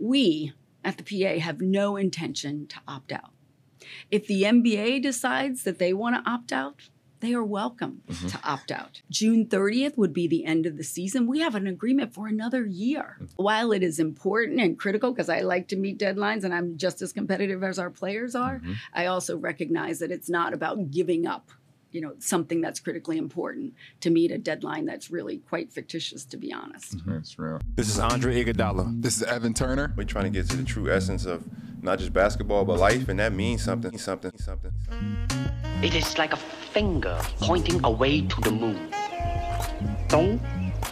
We at the PA have no intention to opt out. If the NBA decides that they want to opt out, they are welcome mm-hmm. to opt out. June 30th would be the end of the season. We have an agreement for another year. Mm-hmm. While it is important and critical, because I like to meet deadlines and I'm just as competitive as our players are, mm-hmm. I also recognize that it's not about giving up you know something that's critically important to meet a deadline that's really quite fictitious to be honest. Mm-hmm. that's real. This is andre iguodala. This is evan turner. We're trying to get to the true essence of not just basketball but life and that means something something something. It is like a finger pointing away to the moon. Don't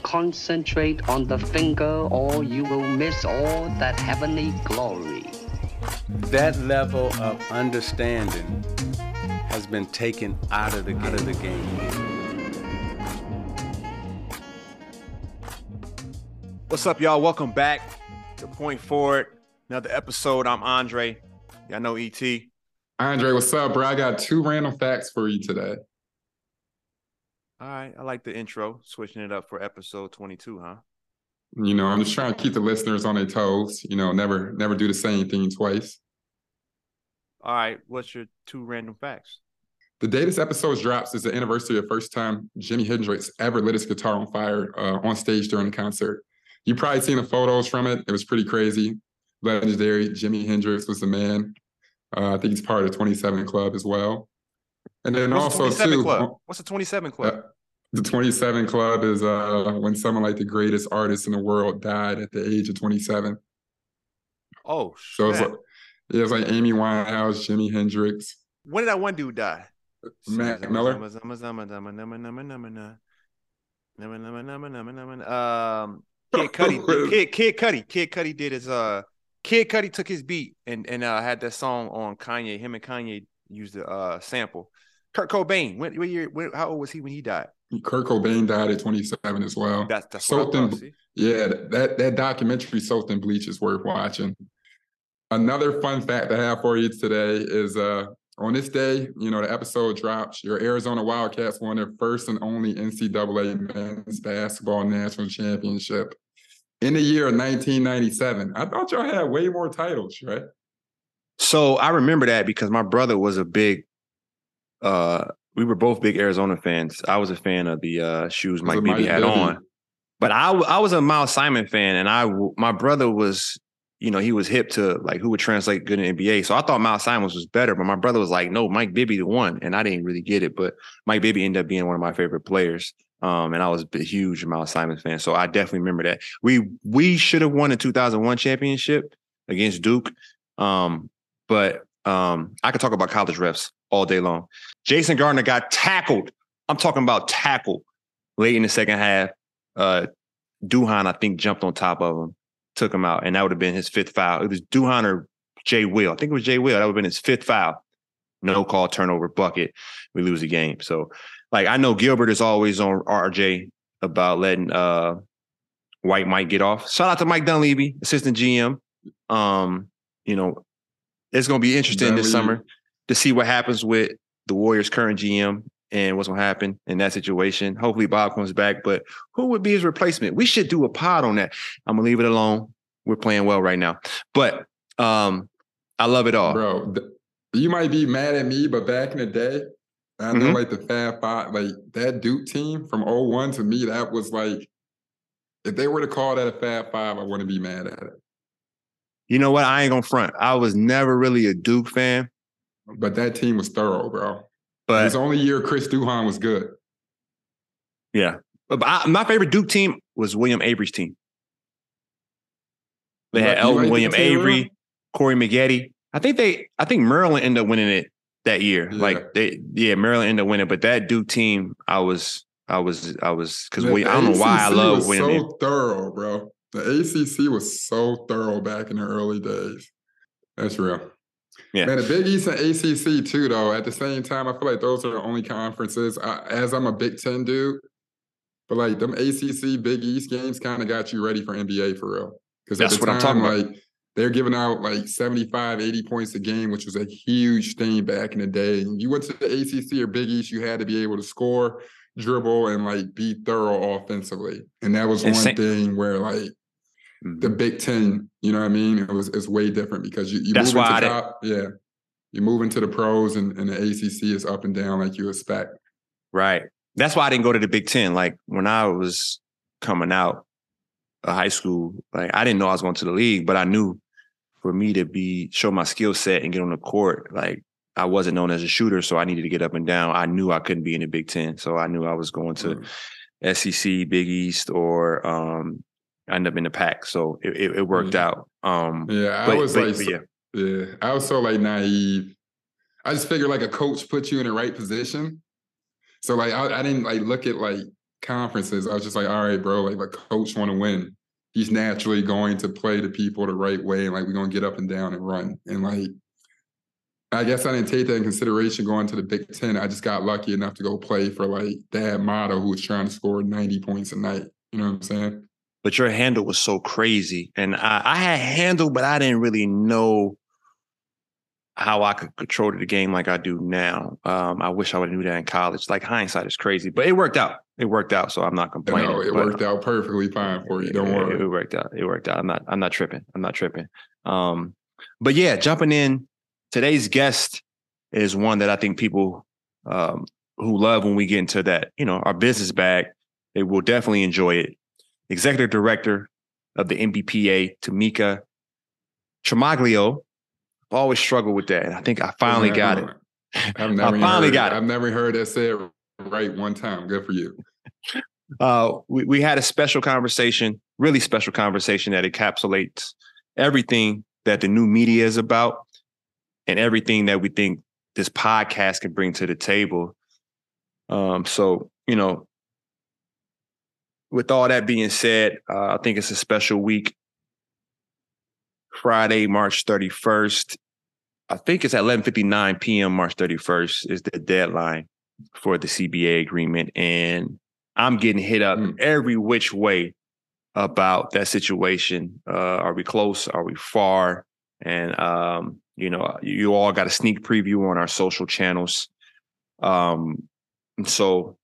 concentrate on the finger or you will miss all that heavenly glory. That level of understanding has been taken out of the, out of the game. What's up, y'all? Welcome back to Point Forward. Another episode. I'm Andre. Y'all know ET. Andre, what's up, bro? I got two random facts for you today. All right. I like the intro, switching it up for episode 22, huh? You know, I'm just trying to keep the listeners on their toes. You know, never never do the same thing twice. All right. What's your two random facts? The day this episode drops is the anniversary of the first time Jimi Hendrix ever lit his guitar on fire uh, on stage during a concert. You probably seen the photos from it. It was pretty crazy. Legendary. Jimi Hendrix was the man. Uh, I think he's part of the 27 Club as well. And then What's also the too. Club? What's the 27 Club? Uh, the 27 Club is uh, when someone like the greatest artist in the world died at the age of 27. Oh, so yeah, it's like Amy Winehouse, Jimi Hendrix. When did that one dude die? Mac Miller. Um, Kid Cudi, Kid Kid Cudi, Kid Cudi did his uh, Kid Cudi took his beat and and uh had that song on Kanye. Him and Kanye used the uh sample. Kurt Cobain, when, when year, when, how old was he when he died? Kurt Cobain died at 27 as well. That's that's soaked in, yeah, that that documentary soaked in bleach is worth watching. Another fun fact I have for you today is uh on this day, you know, the episode drops. Your Arizona Wildcats won their first and only NCAA men's basketball national championship in the year 1997. I thought y'all had way more titles, right? So I remember that because my brother was a big uh we were both big Arizona fans. I was a fan of the uh shoes Mike Bibby had Bibby. on. But I I was a Miles Simon fan and I my brother was you know, he was hip to like who would translate good in NBA. So I thought Miles Simons was better, but my brother was like, no, Mike Bibby the one. And I didn't really get it. But Mike Bibby ended up being one of my favorite players. Um, and I was a huge Miles Simons fan. So I definitely remember that. We we should have won the 2001 championship against Duke. Um, but um, I could talk about college refs all day long. Jason Gardner got tackled. I'm talking about tackle late in the second half. Uh, Duhon, I think, jumped on top of him took him out, and that would have been his fifth foul. It was Duhon or Jay Will. I think it was Jay Will. That would have been his fifth foul. No call, turnover, bucket. We lose the game. So, like, I know Gilbert is always on RJ about letting uh White Mike get off. Shout out to Mike Dunleavy, assistant GM. Um, you know, it's gonna be interesting this summer to see what happens with the Warriors' current GM and what's gonna happen in that situation. Hopefully Bob comes back, but who would be his replacement? We should do a pod on that. I'm gonna leave it alone. We're playing well right now. But um I love it all. Bro, th- you might be mad at me, but back in the day, I know mm-hmm. like the Fab Five, like that Duke team from 01 to me, that was like if they were to call that a Fab Five, I wouldn't be mad at it. You know what? I ain't gonna front. I was never really a Duke fan. But that team was thorough, bro. But his only year, Chris Duhon was good. Yeah, but I, my favorite Duke team was William Avery's team. They had Elton William Avery, Corey Maggette. I think they, I think Maryland ended up winning it that year. Yeah. Like they, yeah, Maryland ended up winning. But that Duke team, I was, I was, I was because we. I don't know why I love winning. So thorough, bro. The ACC was so thorough back in the early days. That's real. Yeah. Man, the Big East and ACC too, though. At the same time, I feel like those are the only conferences. I, as I'm a Big Ten dude, but like them ACC Big East games kind of got you ready for NBA for real. Because that's what time, I'm talking like, about. They're giving out like 75, 80 points a game, which was a huge thing back in the day. And you went to the ACC or Big East, you had to be able to score, dribble, and like be thorough offensively. And that was one thing where like. The Big Ten. You know what I mean? It was it's way different because you, you That's move into top, yeah. You move into the pros and, and the ACC is up and down like you expect. Right. That's why I didn't go to the Big Ten. Like when I was coming out of high school, like I didn't know I was going to the league, but I knew for me to be show my skill set and get on the court, like I wasn't known as a shooter, so I needed to get up and down. I knew I couldn't be in the Big Ten, so I knew I was going to mm. SEC, Big East, or um, end up in the pack. So it, it, it worked yeah. out. Um, yeah, I was but, like, but yeah. yeah, I was so like naive. I just figured like a coach put you in the right position. So like I, I didn't like look at like conferences. I was just like, all right, bro, like a coach want to win. He's naturally going to play the people the right way, and like we're gonna get up and down and run. And like I guess I didn't take that in consideration going to the Big Ten. I just got lucky enough to go play for like Thad Matta, who was trying to score 90 points a night. You know what I'm saying? But your handle was so crazy. And I, I had handle, but I didn't really know how I could control the game like I do now. Um, I wish I would have knew that in college. Like hindsight is crazy, but it worked out. It worked out, so I'm not complaining. No, it but, worked out perfectly fine for you. Don't worry. It, it worked out. It worked out. I'm not. I'm not tripping. I'm not tripping. Um, but yeah, jumping in today's guest is one that I think people um, who love when we get into that, you know, our business bag, they will definitely enjoy it. Executive Director of the NBPA, Tamika Tremaglio. I've always struggled with that. And I think I finally got it. I've never I finally heard, got it. I've never heard that said right one time. Good for you. Uh, we, we had a special conversation, really special conversation that encapsulates everything that the new media is about and everything that we think this podcast can bring to the table. Um, so, you know, with all that being said, uh, I think it's a special week. Friday, March 31st. I think it's at 11:59 p.m. March 31st is the deadline for the CBA agreement, and I'm getting hit up mm. every which way about that situation. Uh, are we close? Are we far? And um, you know, you all got a sneak preview on our social channels. Um, and so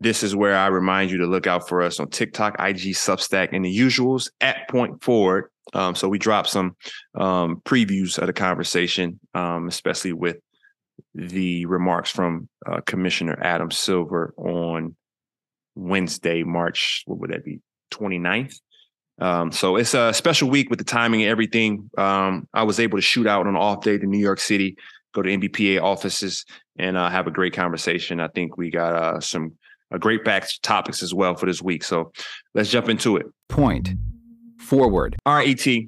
this is where I remind you to look out for us on TikTok, IG, Substack, and the usuals at Point Forward. Um, so we drop some um, previews of the conversation, um, especially with the remarks from uh, Commissioner Adam Silver on Wednesday, March, what would that be, 29th? Um, so it's a special week with the timing and everything. Um, I was able to shoot out on an off day to New York City, go to NBPA offices, and uh, have a great conversation. I think we got uh, some great back topics as well for this week. So let's jump into it. Point forward. All right, ET.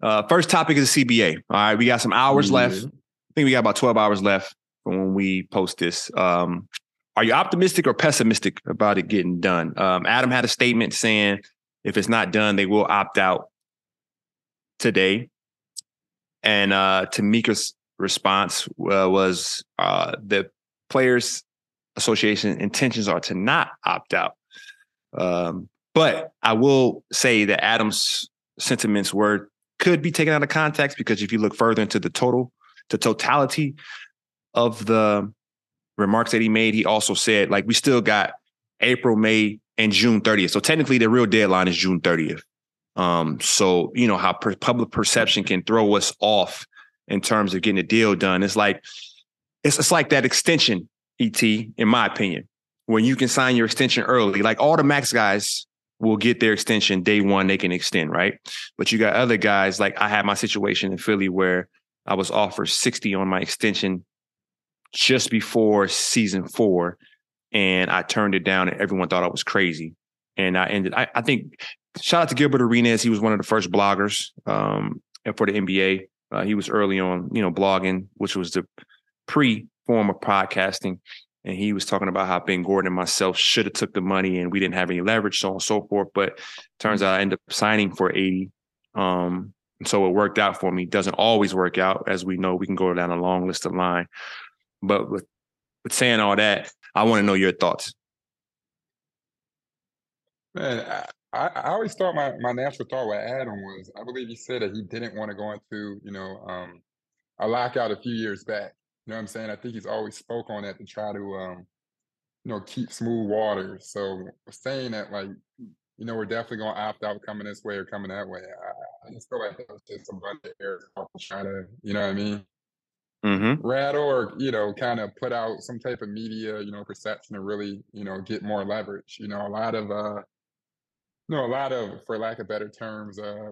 Uh, first topic is the CBA. All right, we got some hours mm-hmm. left. I think we got about 12 hours left from when we post this. Um, are you optimistic or pessimistic about it getting done? Um, Adam had a statement saying if it's not done, they will opt out today. And uh, Tamika's response uh, was uh, the Players Association intentions are to not opt out. Um, but I will say that Adams' sentiments were could be taken out of context because if you look further into the total, the totality of the remarks that he made, he also said like we still got April, May, and June 30th. So technically, the real deadline is June 30th. Um, so you know how per- public perception can throw us off in terms of getting a deal done. It's like it's it's like that extension, ET, in my opinion, when you can sign your extension early. Like all the max guys will get their extension day one, they can extend, right? But you got other guys like I had my situation in Philly where I was offered 60 on my extension just before season four and I turned it down, and everyone thought I was crazy. And I ended. I, I think shout out to Gilbert Arenas. He was one of the first bloggers um, for the NBA. Uh, he was early on, you know, blogging, which was the pre form of podcasting. And he was talking about how Ben Gordon and myself should have took the money and we didn't have any leverage, so on and so forth. But turns out I ended up signing for 80. Um, and so it worked out for me. Doesn't always work out, as we know. We can go down a long list of line. But with with saying all that, I want to know your thoughts. Man, I, I always thought my, my natural thought with Adam was I believe he said that he didn't want to go into, you know, um, a lockout a few years back. You know what I'm saying? I think he's always spoke on that to try to um, you know, keep smooth water. So saying that like you know, we're definitely going to opt out coming this way or coming that way. I, I just feel like that was just a bunch of airs trying to, you know what I mean? Mm-hmm. rattle or you know kind of put out some type of media you know perception to really you know get more leverage you know a lot of uh you know a lot of for lack of better terms uh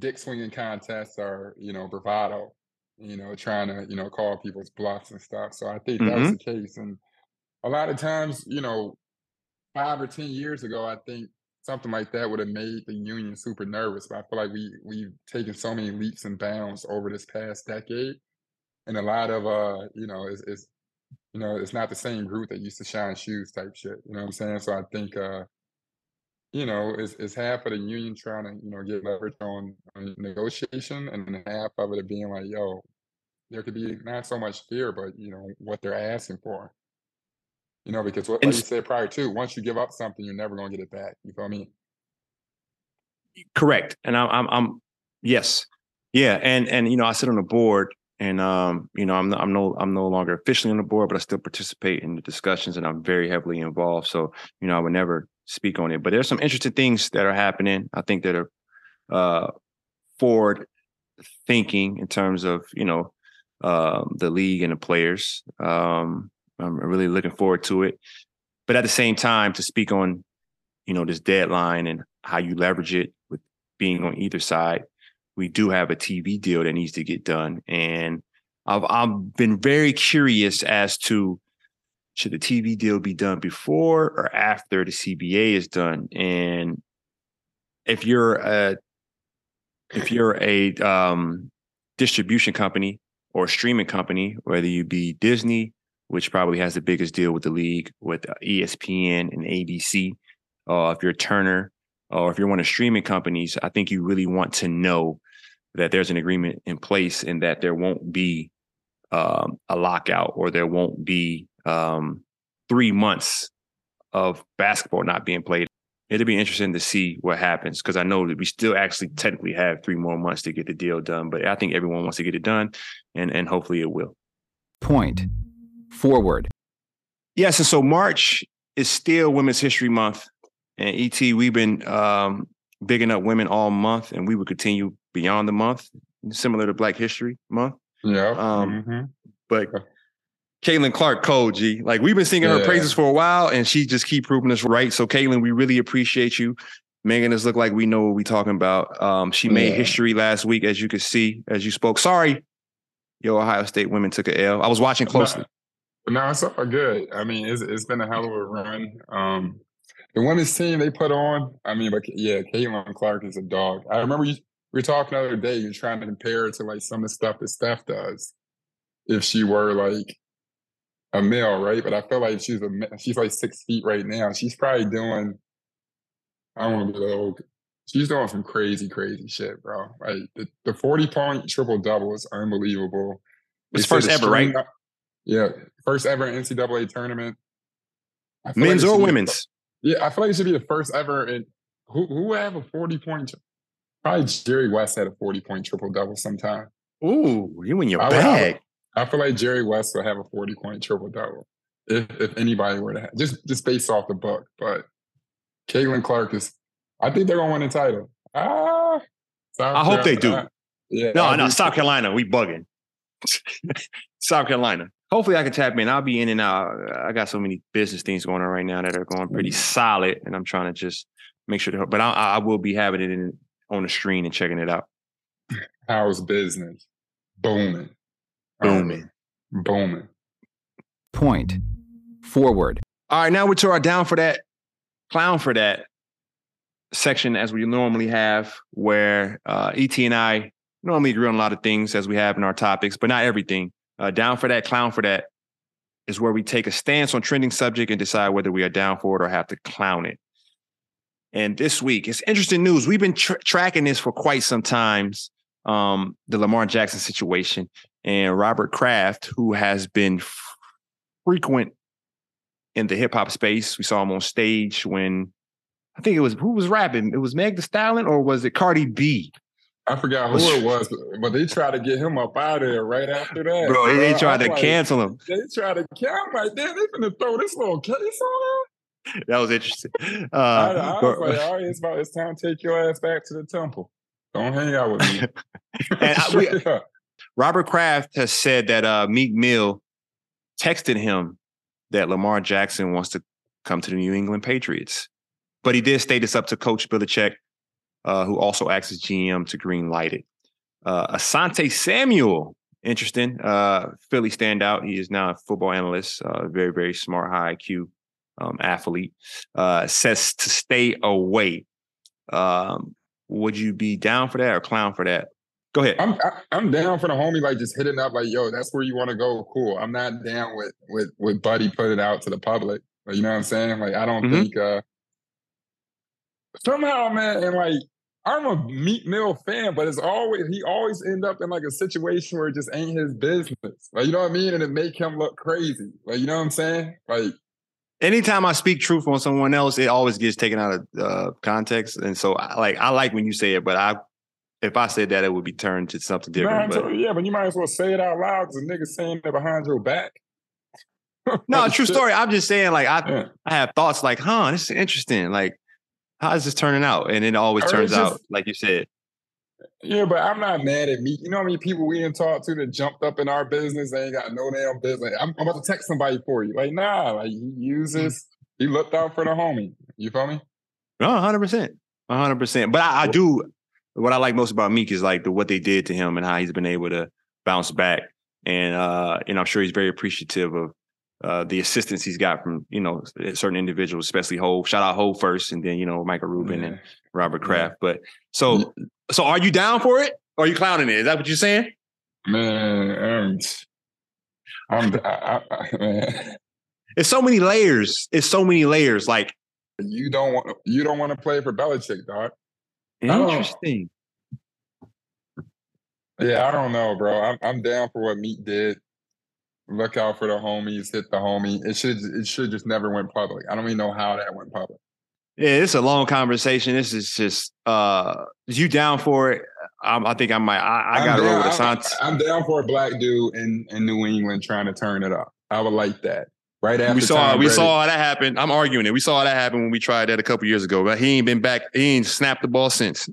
dick swinging contests are you know bravado you know trying to you know call people's bluffs and stuff so i think that was Mm-hmm. the case and a lot of times you know five or ten years ago i think something like that would have made the union super nervous but i feel like we we've taken so many leaps and bounds over this past decade and a lot of uh you know it's, it's you know it's not the same group that used to shine shoes type shit you know what i'm saying so i think uh you know is, it's half of the union trying to you know get leverage on, on negotiation and then half of it being like yo there could be not so much fear but you know what they're asking for you know because what like you said prior to once you give up something you're never going to get it back you feel me Correct. And I'm, I'm, I'm, yes, yeah. And and you know, I sit on the board, and um, you know, I'm I'm no I'm no longer officially on the board, but I still participate in the discussions, and I'm very heavily involved. So you know, I would never speak on it. But there's some interesting things that are happening. I think that are uh, forward thinking in terms of you know um, the league and the players. Um, I'm really looking forward to it. But at the same time, to speak on you know this deadline and how you leverage it with being on either side, we do have a TV deal that needs to get done, and I've I've been very curious as to should the TV deal be done before or after the CBA is done, and if you're a if you're a um, distribution company or streaming company, whether you be Disney, which probably has the biggest deal with the league, with ESPN and ABC, uh, if you're Turner, or if you're one of streaming companies, I think you really want to know that there's an agreement in place and that there won't be um, a lockout or there won't be um, three months of basketball not being played. It'll be interesting to see what happens because I know that we still actually technically have three more months to get the deal done, but I think everyone wants to get it done, and and hopefully it will. Point. Forward. Yes, and so March is still Women's History Month, and ET we've been um, bigging up women all month, and we will continue beyond the month, similar to Black History Month. yeah Um, mhm. But Caitlin Clark Cole, G, like we've been singing her praises for a while, and she just keep proving us right. So Caitlin, we really appreciate you. Making us look like we know what we're talking about. Um, she made Yeah. history last week, as you could see, as you spoke. Sorry, your Ohio State women took a L. I was watching closely. No, it's all good. I mean, it's it's been a hell of a run. Um, the women's team they put on. I mean, but yeah, Caitlin Clark is a dog. I remember you we were talking the other day. You're trying to compare it to like some of the stuff that Steph does. If she were like a male, right? But I feel like she's a she's like six feet right now. She's probably doing. I don't want to be old. She's doing some crazy, crazy shit, bro. Like the, the 40 point triple double is unbelievable. It's first ever, right? string- Yeah, first ever NCAA tournament. Feel like Men's or should be the women's? yeah, I feel like it should be the first ever. In who who would have a forty point? Probably Jerry West had a forty point triple double sometime. Ooh, you in your I bag. I feel like Jerry West would have a forty point triple double if if anybody were to have just just based off the book. But Caitlin Clark is. I think they're gonna win the title. Ah, South I hope they Carolina- Yeah, No, I no, South. Carolina, we bugging. South Carolina. Hopefully, I can tap in. I'll be in and out. I got so many business things going on right now that are going pretty solid, and I'm trying to just make sure. To, but I, I will be having it in on the screen and checking it out. How's business? Booming, Booming. booming. Point. Forward. All right, now we're to our down for that, clown for that section as we normally have, where uh, ET and I normally agree on a lot of things as we have in our topics, but not everything. Uh, down for that, clown for that is where we take a stance on trending subject and decide whether we are down for it or have to clown it. And this week, it's interesting news. We've been tr- tracking this for quite some times. Um, the Lamar Jackson situation and Robert Kraft, who has been frequent in the hip hop space. We saw him on stage when I think it was who was rapping. It was Meg The Stallion or was it Cardi B? I forgot who it was, but they tried to get him up out of there right after that. Bro, they, they tried I'm to like, cancel him. They tried to kill him like, damn, they finna throw this little case on that was interesting. Uh, I, I was like, all right, it's about it's time to take your ass back to the temple. Don't hang out with me. and I, we, Robert Kraft has said that uh, Meek Mill texted him that Lamar Jackson wants to come to the New England Patriots. But he did state this up to Coach Belichick, uh, who also acts as GM to green light it. Uh, Asante Samuel, interesting. Uh, Philly standout. He is now a football analyst, uh, very, very smart, high IQ um, athlete. Uh, says to stay away. Um, would you be down for that or clown for that? Go ahead. I'm I'm down for the homie like just hitting up like yo, that's where you want to go. Cool. I'm not down with with with Buddy put it out to the public. Like, you know what I'm saying? Like I don't mm-hmm. think uh somehow, man, and like I'm a Meek Mill fan, but it's always he always end up in like a situation where it just ain't his business. Like you know what I mean, and it make him look crazy. Like you know what I'm saying? Like anytime I speak truth on someone else, it always gets taken out of uh, context. And so, I, like I like when you say it, but I if I said that, it would be turned to something different. but, yeah, but you might as well say it out loud because a nigga saying it behind your back. no, true story. I'm just saying, like I yeah. I have thoughts like, huh, this is interesting. Like how is this turning out? And it always turns just, out, like you said. Yeah, but I'm not mad at me. You know how many people we didn't talk to that jumped up in our business? They ain't got no damn business. I'm, I'm, about to text somebody for you. Like, nah, like he uses, he looked out for the homie. You feel me? No, 100%. 100%. But I, I do, what I like most about Meek is like the what they did to him and how he's been able to bounce back. And uh, and I'm sure he's very appreciative of uh, the assistance he's got from you know certain individuals, especially Hove. Shout out Hove first, and then you know Michael Rubin yeah. and Robert Kraft. Yeah. But so so are you down for it? Or are you clowning it? Is that what you're saying? Man, I'm, I'm I, I, man. It's so many layers. It's so many layers. Like you don't want you don't want to play for Belichick, dog. Interesting. Yeah, I don't know, bro. I'm I'm down for what Meek did. Look out for the homies, hit the homie. It should it should just never went public. I don't even know how that went public. Yeah, it's a long conversation. This is just uh you down for it? I, I think I might. I, I got to roll with Asante. I'm, I'm down for a black dude in in New England trying to turn it up. I would like that. Right after we saw Tom we saw that happen. I'm arguing it. We saw that happen when we tried that a couple years ago, but he ain't been back. He ain't snapped the ball since.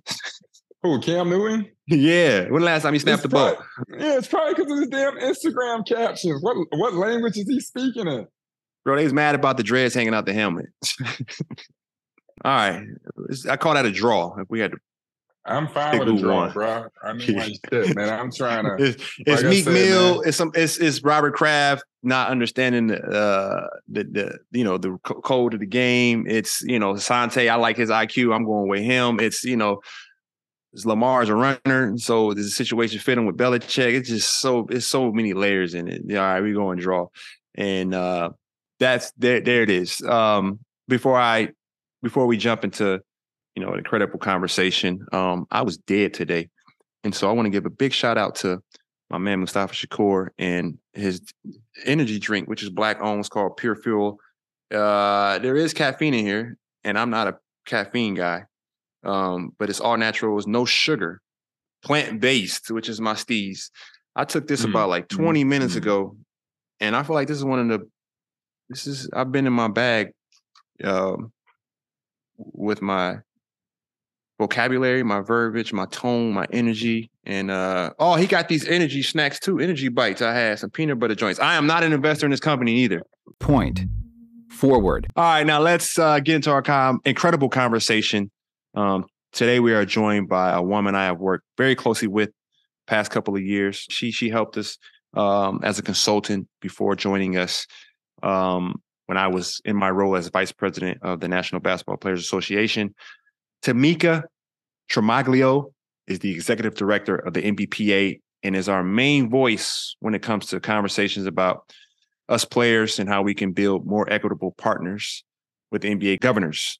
Who Cam Newton? Yeah. When the last time he snapped it's the probably, ball? Yeah, it's probably because of his damn Instagram captions. What what language is he speaking in? Bro, they was mad about the dreads hanging out the helmet. All right. I call that a draw. If we had to I'm fine with a bro. I mean, like shit, man. I'm trying to. It's, it's like Meek said, Mill. Man. It's some. It's, it's Robert Kraft not understanding the, uh, the the you know the code of the game. It's you know Sante. I like his IQ. I'm going with him. It's you know it's Lamar's a runner, so there's a situation fitting with Belichick. It's just so it's so many layers in it. Yeah, all right, we go and draw, and uh, that's there. There it is. Um, before I before we jump into you know an incredible conversation, um, I was dead today, and so I want to give a big shout out to my man Mustafa Shakur and his energy drink, which is black owned, it's called Pure Fuel. Uh, there is caffeine in here, and I'm not a caffeine guy um, but it's all natural. It's no sugar, plant based, which is my steez. I took this mm-hmm. about like 20 minutes mm-hmm. ago, and I feel like this is one of the. This is I've been in my bag, um, with my vocabulary, my verbiage, my tone, my energy, and uh oh, he got these energy snacks too, energy bites. I had some peanut butter joints. I am not an investor in this company either. Point forward. All right, now let's uh, get into our com- incredible conversation um, today we are joined by a woman I have worked very closely with past couple of years. She she helped us um, as a consultant before joining us um, when I was in my role as vice president of the National Basketball Players Association. Tamika Tremaglio is the executive director of the NBPA and is our main voice when it comes to conversations about us players and how we can build more equitable partners with NBA governors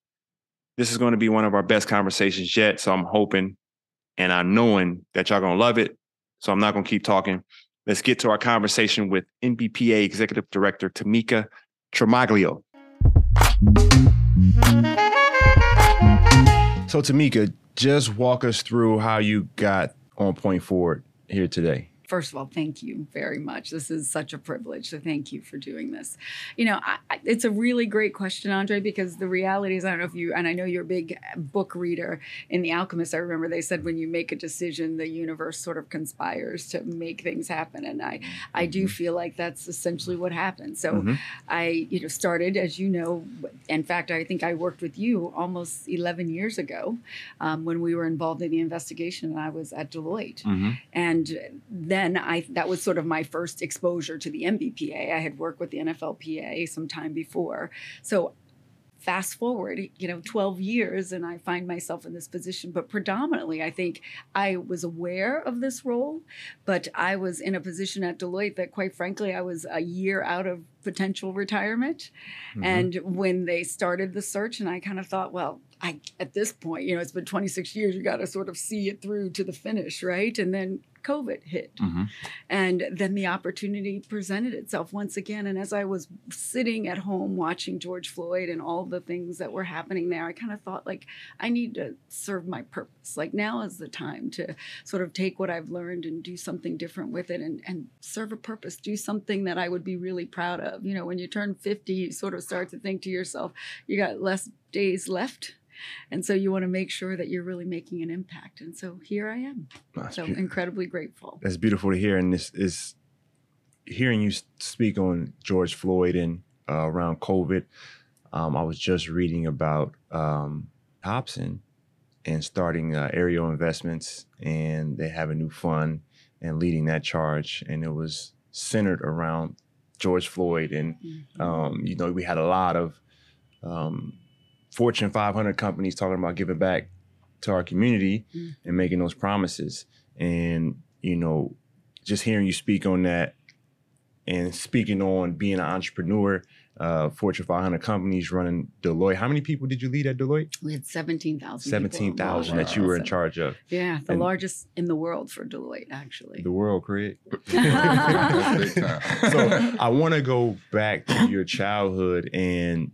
this is going to be one of our best conversations yet. So I'm hoping and I'm knowing that y'all going to love it. So I'm not going to keep talking. Let's get to our conversation with NBPA Executive Director Tamika Tremaglio. So, Tamika, just walk us through how you got on point forward here today. First of all, thank you very much. This is such a privilege. So thank you for doing this. You know, I, it's a really great question, Andre, because the reality is, I don't know if you, and I know you're a big book reader in The Alchemist. I remember they said when you make a decision, the universe sort of conspires to make things happen. And I, I do mm-hmm. feel like that's essentially what happened. So mm-hmm. I, you know, started, as you know, in fact, I think I worked with you almost 11 years ago um, when we were involved in the investigation and I was at Deloitte. Mm-hmm. And then then I that was sort of my first exposure to the NBPA. I had worked with the NFLPA some time before. So fast forward, you know, 12 years and I find myself in this position. But predominantly, I think I was aware of this role, but I was in a position at Deloitte that, quite frankly, I was a year out of potential retirement. Mm-hmm. And when they started the search, and I kind of thought, well, I, at this point, you know, it's been 26 years, you got to sort of see it through to the finish, right? And then COVID hit. Mm-hmm. And then the opportunity presented itself once again. And as I was sitting at home watching George Floyd and all the things that were happening there, I kind of thought, like, I need to serve my purpose. Like, now is the time to sort of take what I've learned and do something different with it and, and serve a purpose, do something that I would be really proud of. You know, when you turn 50, you sort of start to think to yourself, you got less days left and so you want to make sure that you're really making an impact. And so here I am. That's so beautiful. incredibly grateful. That's beautiful to hear. And this is hearing you speak on George Floyd and uh, around COVID. Um, I was just reading about um, Hobson and starting uh, Ariel Investments, and they have a new fund and leading that charge. And it was centered around George Floyd. And, mm-hmm. um, you know, we had a lot of um, Fortune 500 companies talking about giving back to our community mm. and making those promises. And, you know, just hearing you speak on that and speaking on being an entrepreneur, uh, Fortune 500 companies running Deloitte. How many people did you lead at Deloitte? We had 17,000 17,000 that you were in charge of. Yeah, the and largest in the world for Deloitte, actually. The world, Craig. so I want to go back to your childhood and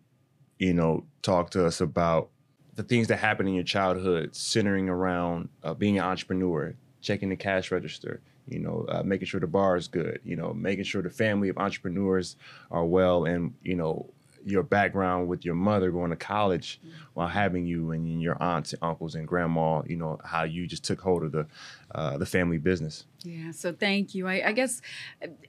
you know, talk to us about the things that happened in your childhood, centering around uh, being an entrepreneur, checking the cash register, you know, uh, making sure the bar is good, you know, making sure the family of entrepreneurs are well, and you know, your background with your mother going to college mm-hmm. while having you and your aunts and uncles and grandma, you know, how you just took hold of the uh, the family business. Yeah, so thank you. I, I, guess,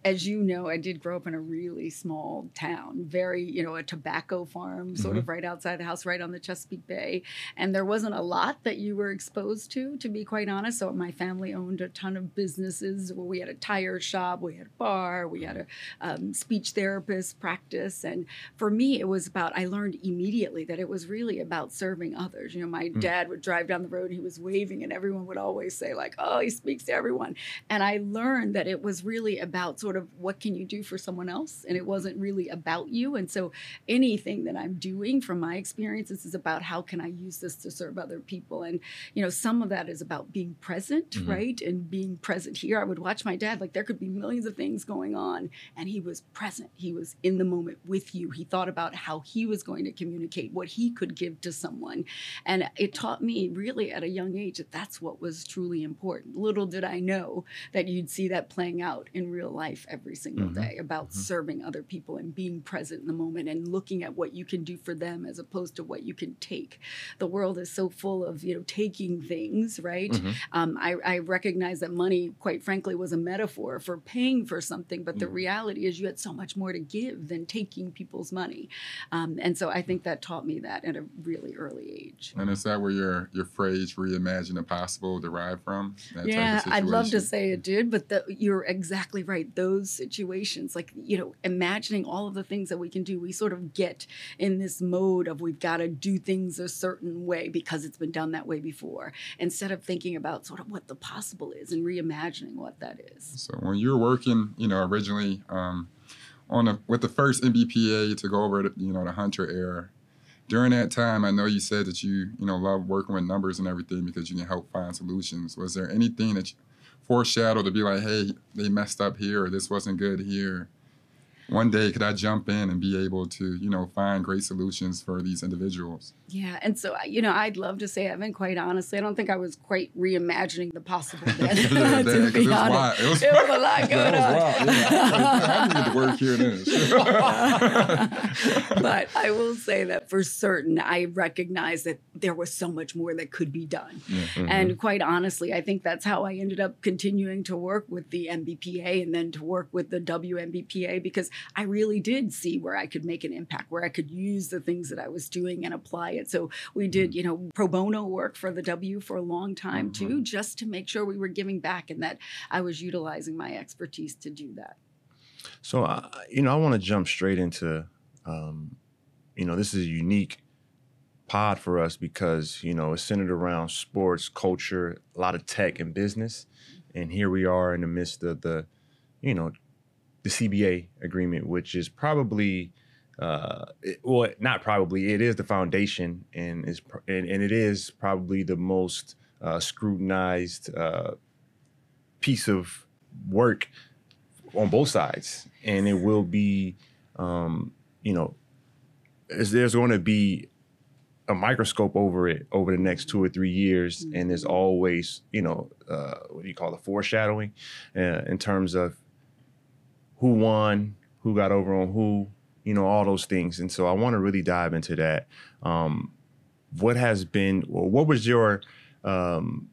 as you know, I did grow up in a really small town, very, you know, a tobacco farm, sort mm-hmm. of right outside the house, right on the Chesapeake Bay. And there wasn't a lot that you were exposed to, to be quite honest. So my family owned a ton of businesses. Well, we had a tire shop, we had a bar, we had a um, speech therapist practice. And for me, it was about, I learned immediately that it was really about serving others. You know, my mm-hmm. dad would drive down the road, he was waving, and everyone would always say, like, oh, he speaks to everyone. And I learned that it was really about sort of what can you do for someone else? And it wasn't really about you. And so anything that I'm doing from my experiences is about how can I use this to serve other people. And, you know, some of that is about being present, mm-hmm. right? And being present here. I would watch my dad, like there could be millions of things going on. And he was present. He was in the moment with you. He thought about how he was going to communicate, what he could give to someone. And it taught me really at a young age that that's what was truly important. Little did I know that you'd see that playing out in real life every single mm-hmm. day about mm-hmm. serving other people and being present in the moment and looking at what you can do for them as opposed to what you can take. The world is so full of you know taking things, right? Mm-hmm. Um, I, I, recognize that money, quite frankly, was a metaphor for paying for something, but the mm. reality is you had so much more to give than taking people's money, um, and so I think that taught me that at a really early age. And is that where your your phrase "reimagine the possible" derived from? Yeah, I'd love to say it did, but the, you're exactly right. Those situations, like, you know, imagining all of the things that we can do, we sort of get in this mode of we've got to do things a certain way because it's been done that way before, instead of thinking about sort of what the possible is and reimagining what that is. So when you were working, you know, originally um, on a, with the first NBPA to go over, the, you know, the Hunter era, during that time, I know you said that you, you know, love working with numbers and everything because you can help find solutions. Was there anything that you, foreshadow to be like, hey, they messed up here or this wasn't good here? one day could I jump in and be able to, you know, find great solutions for these individuals? Yeah, and so you know, I'd love to say, I Evan. Quite honestly, I don't think I was quite reimagining the possible. Then, to be it, was honest, it was it was a lot going on. Yeah. I need to work here and but I will say that for certain, I recognize that there was so much more that could be done. Yeah. Mm-hmm. And quite honestly, I think that's how I ended up continuing to work with the NBPA and then to work with the WNBPA because I really did see where I could make an impact, where I could use the things that I was doing and apply So we did, you know, pro bono work for the W for a long time too, just to make sure we were giving back and that I was utilizing my expertise to do that. So, uh, you know, I want to jump straight into, um, you know, this is a unique pod for us because, you know, it's centered around sports, culture, a lot of tech and business. And here we are in the midst of the, you know, the CBA agreement, which is probably, uh, it, well, not probably, it is the foundation and is pr- and, and it is probably the most uh, scrutinized uh, piece of work on both sides, and it will be, um, you know, there's going to be a microscope over it over the next two or three years, and there's always, you know, uh, what do you call it, foreshadowing, uh, in terms of who won, who got over on who, you know, all those things, and so I want to really dive into that. Um, what has been, what was your, um,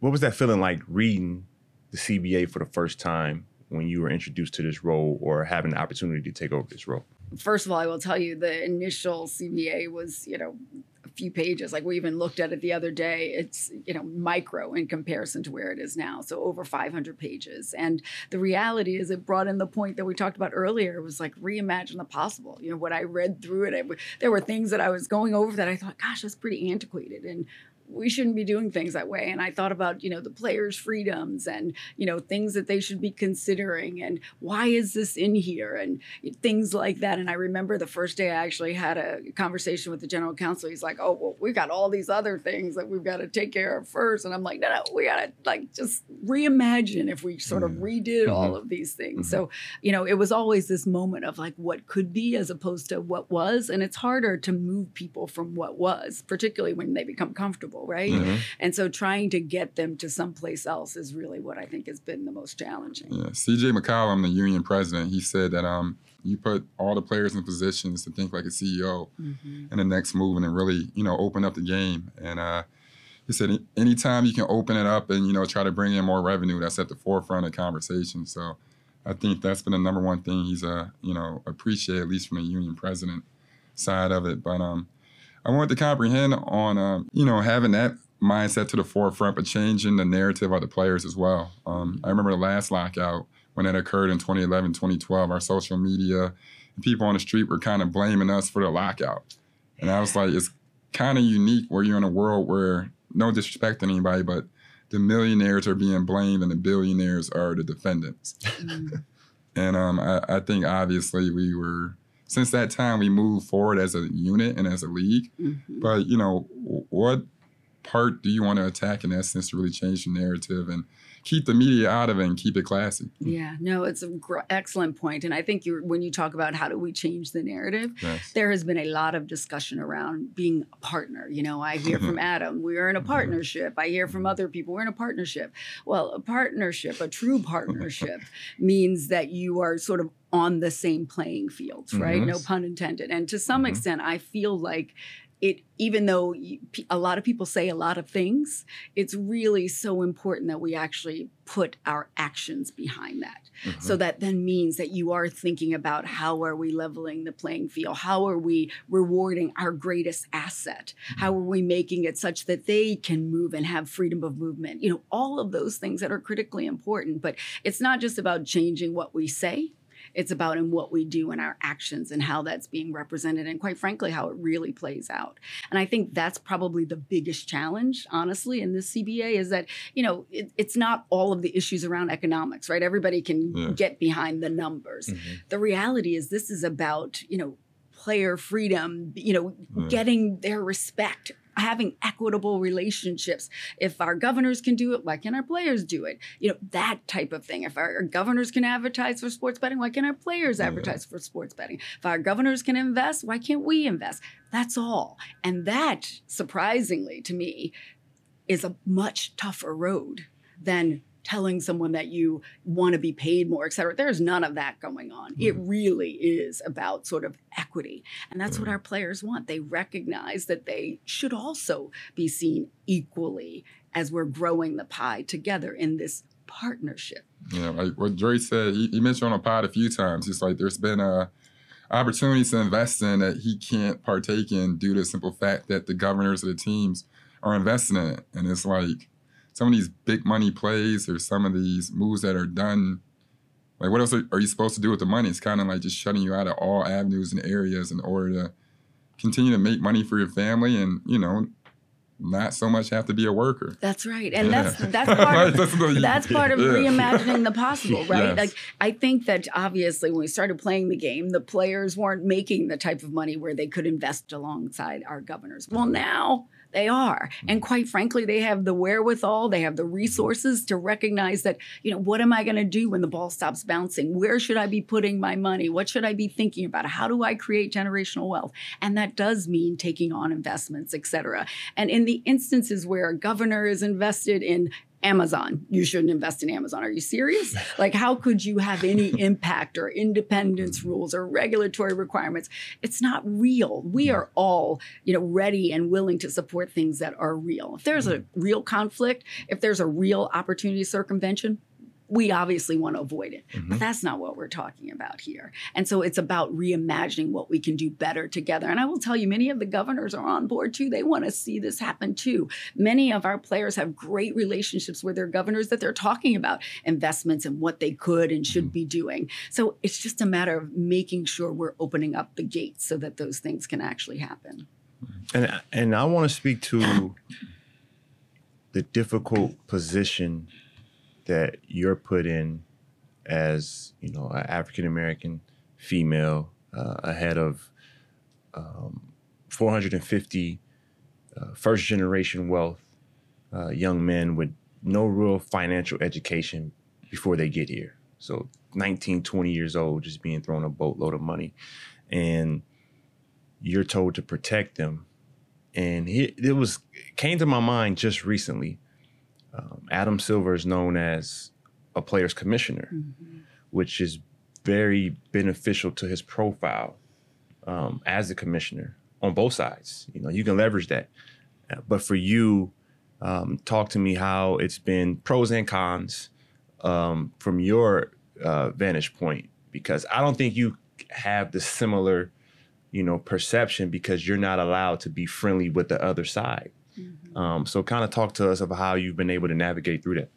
what was that feeling like reading the CBA for the first time when you were introduced to this role or having the opportunity to take over this role? First of all, I will tell you the initial CBA was, you know, a few pages. Like we even looked at it the other day. It's, you know, micro in comparison to where it is now. So over 500 pages. And the reality is it brought in the point that we talked about earlier. It was like reimagine the possible. You know, when I read through it, it there were things that I was going over that I thought, gosh, that's pretty antiquated. And we shouldn't be doing things that way. And I thought about, you know, the players' freedoms and, you know, things that they should be considering and why is this in here and things like that. And I remember the first day I actually had a conversation with the general counsel. He's like, oh, well, we got all these other things that we've got to take care of first. And I'm like, no, no, we got to like just reimagine if we sort of mm-hmm. redid all mm-hmm. of these things. Mm-hmm. So, you know, it was always this moment of like what could be as opposed to what was. And it's harder to move people from what was, particularly when they become comfortable right? Mhm. And so trying to get them to someplace else is really what I think has been the most challenging. Yeah, CJ McCollum, the union president, he said that um, you put all the players in positions to think like a CEO Mhm. in the next move and really, you know, open up the game. And uh, he said anytime you can open it up and, you know, try to bring in more revenue, that's at the forefront of conversation. So I think that's been the number one thing he's, uh, you know, appreciated, at least from the union president side of it. But um, I wanted to comprehend on, um, you know, having that mindset to the forefront, but changing the narrative of the players as well. Um, I remember the last lockout when it occurred in 2011, 2012, our social media and people on the street were kind of blaming us for the lockout. And I was like, it's kind of unique where you're in a world where, no disrespect to anybody, but the millionaires are being blamed and the billionaires are the defendants. Mm. And um, I, I think obviously we were, since that time, we moved forward as a unit and as a league. Mhm. But, you know, what part do you want to attack in essence to really change the narrative and keep the media out of it and keep it classy? Yeah, no, it's a gr- excellent point. And I think you when you talk about how do we change the narrative, Yes. there has been a lot of discussion around being a partner. You know, I hear from Adam, we're in a partnership. I hear from other people, we're in a partnership. Well, a partnership, a true partnership, means that you are sort of on the same playing field, right? Mhm. No pun intended. And to some Mhm. extent, I feel like it, even though a lot of people say a lot of things, it's really so important that we actually put our actions behind that. Mm-hmm. So that then means that you are thinking about how are we leveling the playing field? How are we rewarding our greatest asset? How are we making it such that they can move and have freedom of movement? You know, all of those things that are critically important. But it's not just about changing what we say. It's about in what we do in our actions and how that's being represented, and quite frankly, how it really plays out. And I think that's probably the biggest challenge, honestly, in this CBA is that you know it, it's not all of the issues around economics, right? Everybody can Yeah. get behind the numbers. Mm-hmm. The reality is this is about you know player freedom, you know, Yeah. getting their respect having equitable relationships. If our governors can do it, why can't our players do it? You know, that type of thing. If our governors can advertise for sports betting, why can't our players advertise for sports betting? If our governors can invest, why can't we invest? That's all. And that, surprisingly to me, is a much tougher road than telling someone that you want to be paid more, et cetera. There's none of that going on. Mm. It really is about sort of equity. And that's mm. what our players want. They recognize that they should also be seen equally as we're growing the pie together in this partnership. Yeah, like what Dre said, he, he mentioned on a pod a few times. He's like there's been a opportunities to invest in that he can't partake in due to the simple fact that the governors of the teams are investing in it. And it's like some of these big money plays or some of these moves that are done. Like, what else are, are you supposed to do with the money? It's kind of like just shutting you out of all avenues and areas in order to continue to make money for your family and, you know, not so much have to be a worker. That's right. And yeah. that's that's part of that's part of yeah. reimagining the possible, right? Yes. Like I think that obviously when we started playing the game, the players weren't making the type of money where they could invest alongside our governors. Well, now they are. Mm-hmm. And quite frankly, they have the wherewithal, they have the resources to recognize that, you know, what am I going to do when the ball stops bouncing? Where should I be putting my money? What should I be thinking about? How do I create generational wealth? And that does mean taking on investments, et cetera. And in the instances where a governor is invested in Amazon. You shouldn't invest in Amazon. Are you serious? Like, how could you have any impact or independence mm-hmm. rules or regulatory requirements? It's not real. We mm-hmm. are all, you know, ready and willing to support things that are real. If there's a mm-hmm. real conflict, if there's a real opportunity circumvention, we obviously want to avoid it. Mm-hmm. But that's not what we're talking about here. And so it's about reimagining what we can do better together. And I will tell you, many of the governors are on board too. They want to see this happen too. Many of our players have great relationships with their governors that they're talking about investments and what they could and should mm-hmm. be doing. So it's just a matter of making sure we're opening up the gates so that those things can actually happen. And and I want to speak to the difficult position that you're put in as you know an African American female uh, ahead of um, 450 uh, first generation wealth uh, young men with no real financial education before they get here. So 19 20 years old just being thrown a boatload of money. And you're told to protect them. And it was came to my mind just recently Adam Silver is known as a player's commissioner, mm-hmm. which is very beneficial to his profile um, as a commissioner on both sides. You know, you can leverage that. Uh, but for you, um, talk to me how it's been pros and cons um, from your uh, vantage point, because I don't think you have the similar, you know, perception because you're not allowed to be friendly with the other side. Mm-hmm. Um, so, kind of talk to us about how you've been able to navigate through that.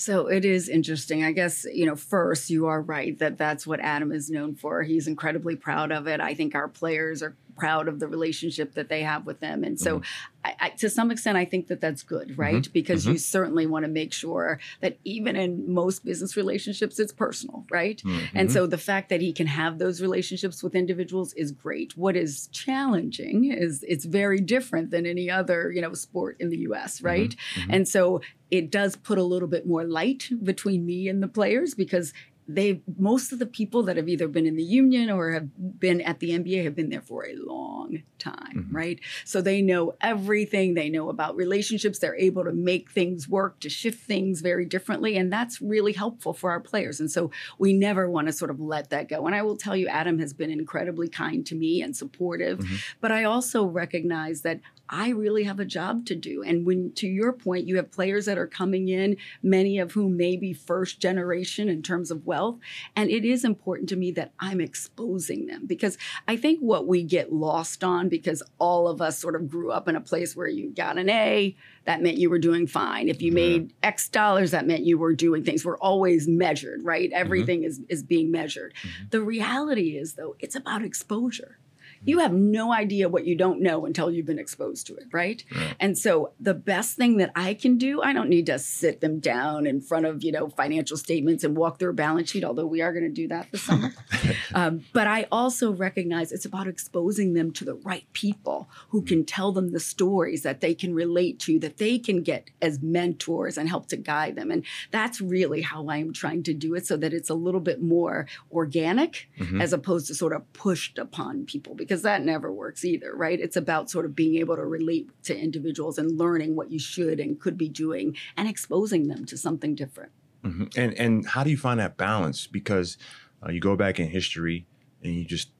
So it is interesting. I guess, you know, first, you are right that that's what Adam is known for. He's incredibly proud of it. I think our players are proud of the relationship that they have with them. And so, mm-hmm. I, I, to some extent, I think that that's good, right? Mm-hmm. Because mm-hmm. you certainly want to make sure that even in most business relationships, it's personal, right? Mm-hmm. And so, the fact that he can have those relationships with individuals is great. What is challenging is it's very different than any other, you know, sport in the U.S., mm-hmm. right? Mm-hmm. And so, it does put a little bit more light between me and the players because they most of the people that have either been in the union or have been at the NBA have been there for a long time, mm-hmm. right? So they know everything. They know about relationships. They're able to make things work, to shift things very differently. And that's really helpful for our players. And so we never want to sort of let that go. And I will tell you, Adam has been incredibly kind to me and supportive. Mm-hmm. But I also recognize that I really have a job to do. And when, to your point, you have players that are coming in, many of whom may be first generation in terms of wealth. And it is important to me that I'm exposing them because I think what we get lost on, because all of us sort of grew up in a place where you got an A, that meant you were doing fine. If you made X dollars, that meant you were doing things. We're always measured, right? Mm-hmm. Everything mm-hmm. is, is being measured. Mm-hmm. The reality is, though, it's about exposure you have no idea what you don't know until you've been exposed to it, right? right? And so the best thing that I can do, I don't need to sit them down in front of, you know, financial statements and walk through a balance sheet, although we are going to do that this summer. um, but I also recognize it's about exposing them to the right people who can tell them the stories that they can relate to, that they can get as mentors and help to guide them. And that's really how I'm trying to do it so that it's a little bit more organic mm-hmm. as opposed to sort of pushed upon people because that never works either, right? It's about sort of being able to relate to individuals and learning what you should and could be doing and exposing them to something different. Mm-hmm. And and how do you find that balance? Because uh, you go back in history and you just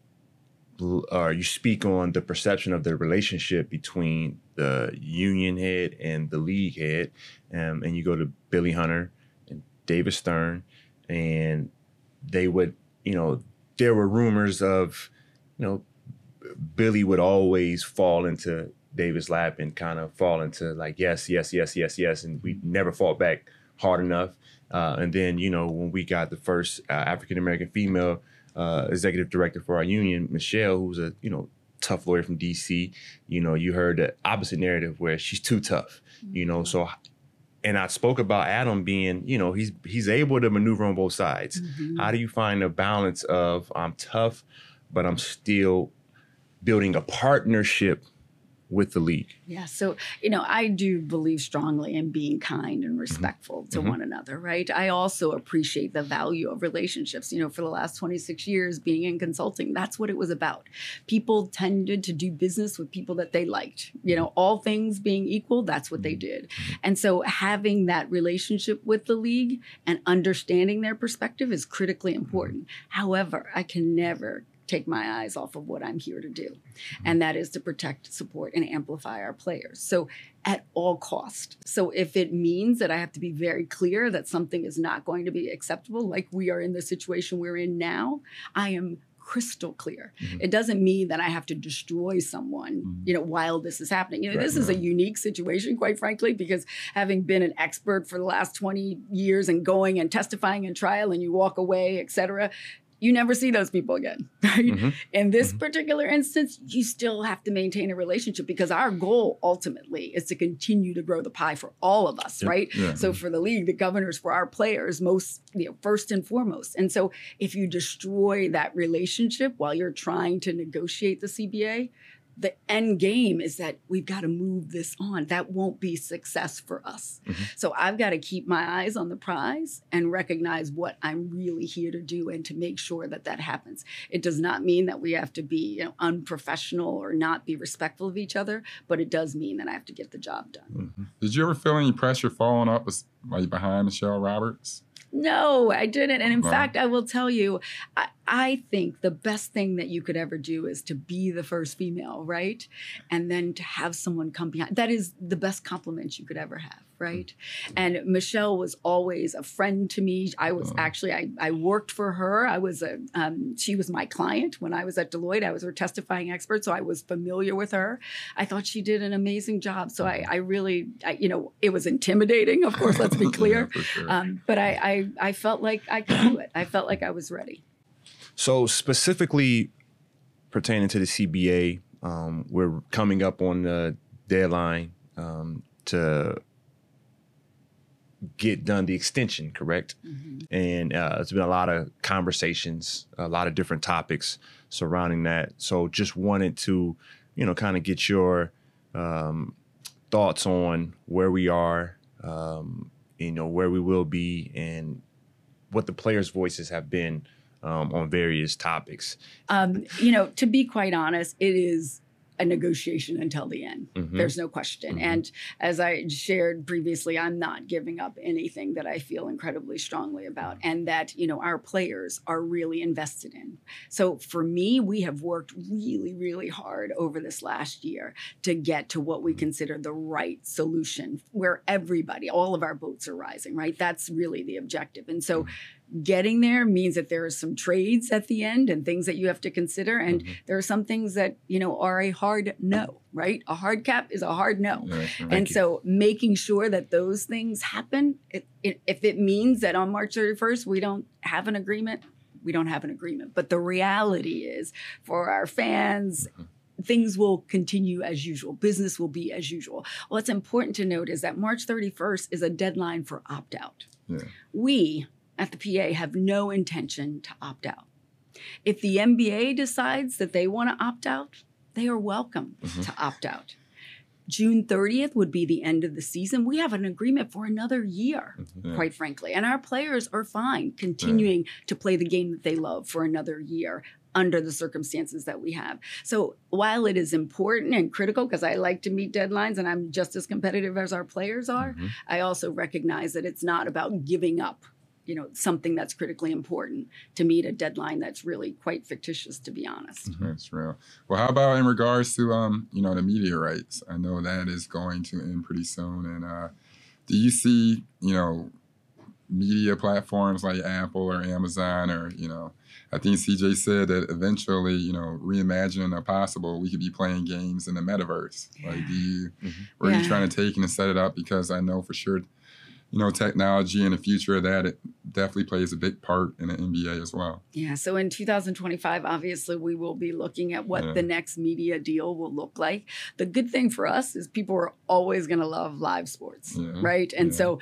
uh, you speak on the perception of the relationship between the union head and the league head, um, and you go to Billy Hunter and David Stern, and they would, you know, there were rumors of, you know, Billy would always fall into David's lap and kind of fall into like yes, yes, yes, yes, yes, and we never fought back hard enough. Uh, and then you know when we got the first uh, African American female uh, executive director for our union, Michelle, who's a you know tough lawyer from DC, you know you heard the opposite narrative where she's too tough, you know. So, and I spoke about Adam being you know he's he's able to maneuver on both sides. Mm-hmm. How do you find a balance of I'm tough, but I'm still building a partnership with the league? Yeah. So, you know, I do believe strongly in being kind and mm-hmm. respectful mm-hmm. to mm-hmm. one another, right? I also appreciate the value of relationships. You know, for the last 26 years being in consulting, that's what it was about. People tended to do business with people that they liked. You know, all things being equal, that's what they mm-hmm. did. Mm-hmm. And so having that relationship with the league and understanding their perspective is critically important. However, I can never take my eyes off of what I'm here to do. And that is to protect, support, and amplify our players. So at all cost. So if it means that I have to be very clear that something is not going to be acceptable, like we are in the situation we're in now, I am crystal clear. Mm-hmm. It doesn't mean that I have to destroy someone, mm-hmm. you know, while this is happening. You know, right, this is a unique situation, quite frankly, because having been an expert for the last 20 years and going and testifying in trial and you walk away, et cetera, you never see those people again. Right? Mm-hmm. In this mm-hmm. particular instance, you still have to maintain a relationship because our goal ultimately is to continue to grow the pie for all of us, yep. right? Yeah. So for the league, the governors, for our players, most you know, first and foremost. And so if you destroy that relationship while you're trying to negotiate the CBA, the end game is that we've got to move this on. That won't be success for us. Mm-hmm. So I've got to keep my eyes on the prize and recognize what I'm really here to do and to make sure that that happens. It does not mean that we have to be you know, unprofessional or not be respectful of each other, but it does mean that I have to get the job done. Mm-hmm. Did you ever feel any pressure following up like behind Michelle Roberts? No, I didn't. And in wow. fact, I will tell you, I, I, think the best thing that you could ever do is to be the first female, right? And then to have someone come behind. That is the best compliment you could ever have right? And Michelle was always a friend to me. I was oh. actually I, I worked for her. I was a um, she was my client when I was at Deloitte. I was her testifying expert, so I was familiar with her. I thought she did an amazing job. So I, I really I, you know it was intimidating, of course. Let's be clear. yeah, sure. um, but I, I I felt like I could do it. I felt like I was ready. So specifically pertaining to the CBA, um, we're coming up on the deadline um, to get done the extension, correct? Mm-hmm. And uh, it's been a lot of conversations, a lot of different topics surrounding that. So just wanted to, you know, kind of get your um, thoughts on where we are, um, you know, where we will be, and what the players' voices have been um, on various topics. Um, you know, to be quite honest, it is a negotiation until the end. Mm-hmm. There's no question. Mm-hmm. And as I shared previously, I'm not giving up anything that I feel incredibly strongly about and that, you know, our players are really invested in. So for me, we have worked really, really hard over this last year to get to what we consider the right solution where everybody, all of our boats are rising, right? That's really the objective. And so mm-hmm getting there means that there are some trades at the end and things that you have to consider and mm-hmm. there are some things that you know are a hard no right a hard cap is a hard no and so making sure that those things happen it, it, if it means that on march 31st we don't have an agreement we don't have an agreement. But the reality is, for our fans, things will continue as usual. Business will be as usual. What's important to note is that March 31st is a deadline for opt out. Yeah. We at the PA have no intention to opt out. If the NBA decides that they want to opt out, they are welcome to opt out. June 30th would be the end of the season. We have an agreement for another year, Yeah. quite frankly. And our players are fine continuing to play the game that they love for another year under the circumstances that we have. So while it is important and critical, because I like to meet deadlines and I'm just as competitive as our players are, Mm-hmm. I also recognize that it's not about giving up. You know, something that's critically important to meet a deadline that's really quite fictitious, to be honest. That's real. Well, how about in regards to um, you know, the media rights? I know that is going to end pretty soon. And uh do you see, you know, media platforms like Apple or Amazon or, you know, I think CJ said that eventually, you know, reimagining the possible, we could be playing games in the metaverse. Like do you where are you trying to take and set it up? Because I know for sure you know, technology and the future of that, it definitely plays a big part in the NBA as well. Yeah. So in 2025, obviously, we will be looking at what Yeah. the next media deal will look like. The good thing for us is people are always going to love live sports, Yeah, right? And yeah. so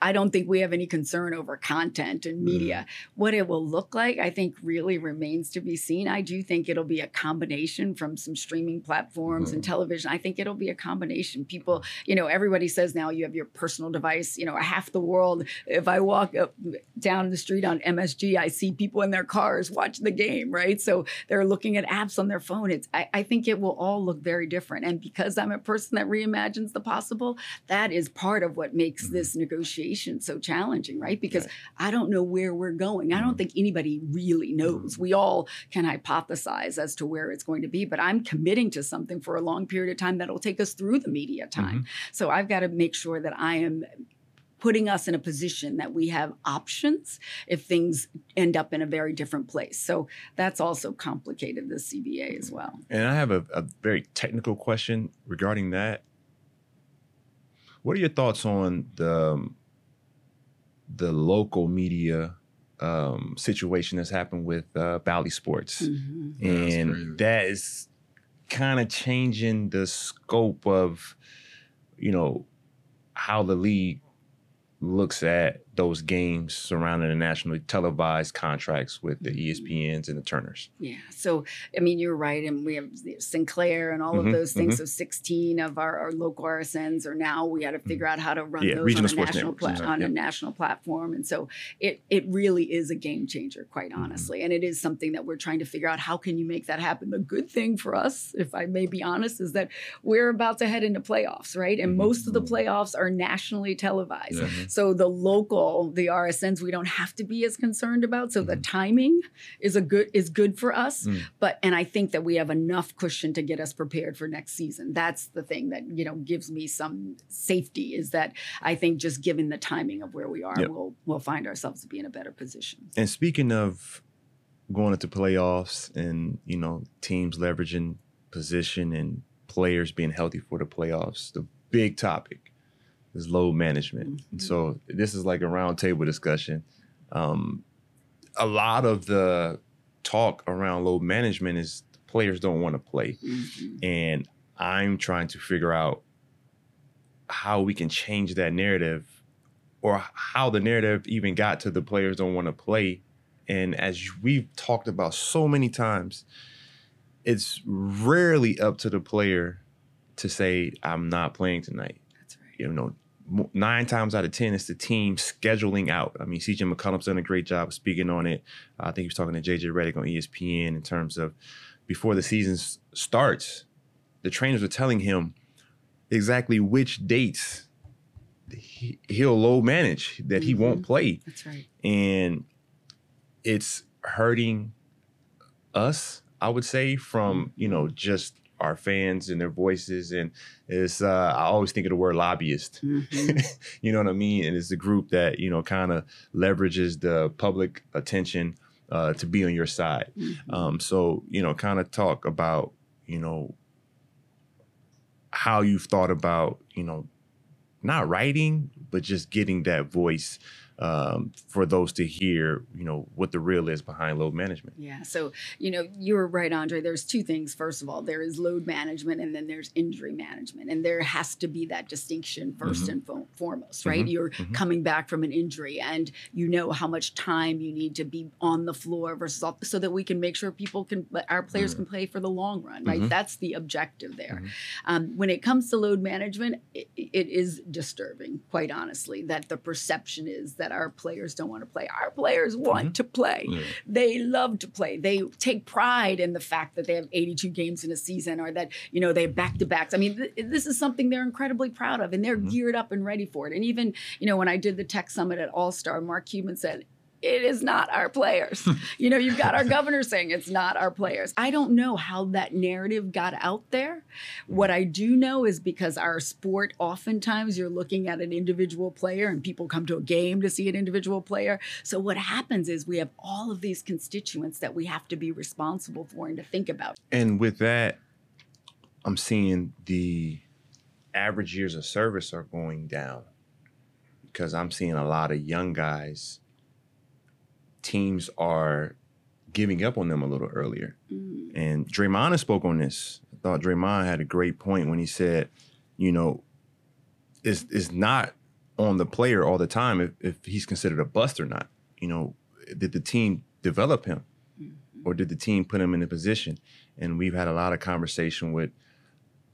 I don't think we have any concern over content and media. What it will look like, I think, really remains to be seen. I do think it'll be a combination from some streaming platforms and television. I think it'll be a combination. People, you know, everybody says now you have your personal device. You know, half the world, if I walk up down the street on MSG, I see people in their cars watching the game, right? So they're looking at apps on their phone. It's I, I think it will all look very different. And because I'm a person that reimagines the possible, that is part of what makes mm-hmm. this negotiation so challenging, right? Because I don't know where we're going. I don't mm-hmm. think anybody really knows. Mm-hmm. We all can hypothesize as to where it's going to be, but I'm committing to something for a long period of time that'll take us through the media time. So I've got to make sure that I am putting us in a position that we have options if things end up in a very different place. So that's also complicated the CBA as well. And I have a, a very technical question regarding that. What are your thoughts on the um, the local media um, situation that's happened with uh, Bally Sports, Mhm. Yeah, that's crazy. and that is kind of changing the scope of, you know, how the league looks at those games surrounding the nationally televised contracts with the mm-hmm. E ESPNs and the Turners. Yeah. So, I mean, you're right. And we have Sinclair and all of Mhm, those things. Mm-hmm. So, 16 of our, our local RSNs are now, we had to figure mm-hmm. out how to run Yeah, those on, a national, pla- on yeah. a national platform. And so, it, it really is a game changer, quite Mm-hmm. honestly. And it is something that we're trying to figure out how can you make that happen. The good thing for us, if I may be honest, is that we're about to head into playoffs, right? And most of the playoffs are nationally televised. So the local, the RSNs, we don't have to be as concerned about. So the Mm-hmm. timing is a good is good for us. Mm. But and I think that we have enough cushion to get us prepared for next season. That's the thing that you know gives me some safety is that I think just given the timing of where we are, Yep. we'll we'll find ourselves to be in a better position. And speaking of going into playoffs and you know teams leveraging position and players being healthy for the playoffs, the big topic is load management. And so this is like a roundtable discussion. Um, a lot of the talk around load management is players don't want to play, Mhm. and I'm trying to figure out how we can change that narrative or how the narrative even got to the players don't want to play. And as we've talked about so many times, it's rarely up to the player to say, I'm not playing tonight. That's right. You know, nine times out of 10, it's the team scheduling out. I mean, CJ McCollum's done a great job of speaking on it. I think he was talking to JJ Redick on ESPN in terms of before the season starts, the trainers are telling him exactly which dates he, he'll low manage that he won't mm-hmm. play That's right. and it's hurting us i would say from you know just our fans and their voices and it's uh i always think of the word lobbyist Mhm. you know what i mean and it's a group that you know kind of leverages the public attention uh to be on your side Mhm. um, so you know, kind of talk about you know how you've thought about you know not writing, but just getting that voice um, for those to hear, you know, what the real is behind load management. Yeah. So, you know, you were right, Andre. There's two things. First of all, there is load management and then there's injury management. And there has to be that distinction 1st Mm-hmm. and fo- foremost, right? You're coming back from an injury and you know how much time you need to be on the floor versus off so that we can make sure people can, our players can play for the long run, right? That's the objective there. Um, when it comes to load management, it, it is disturbing, quite honestly, that the perception is that our players don't want to play. Our players want mm-hmm. to play. They love to play. They take pride in the fact that they have 82 games in a season or that, you know, they have back to backs. I mean, th- this is something they're incredibly proud of and they're mm-hmm. geared up and ready for it. And even, you know, when I did the tech summit at All Star, Mark Cuban said, it is not our players. Hmm. you know, you've got our governor saying it's not our players. I don't know how that narrative got out there. What I do know is because our sport, oftentimes you're looking at an individual player and people come to a game to see an individual player. So what happens is we have all of these constituents that we have to be responsible for and to think about. And with that, I'm seeing the average years of service are going down because I'm seeing a lot of young guys. Teams are giving up on them a little earlier. Mm-hmm. And Draymond spoke on this. I thought Draymond had a great point when he said, you know, it's, it's not on the player all the time if, if he's considered a bust or not. You know, did the team develop him? Mm-hmm. Or did the team put him in a position? And we've had a lot of conversation with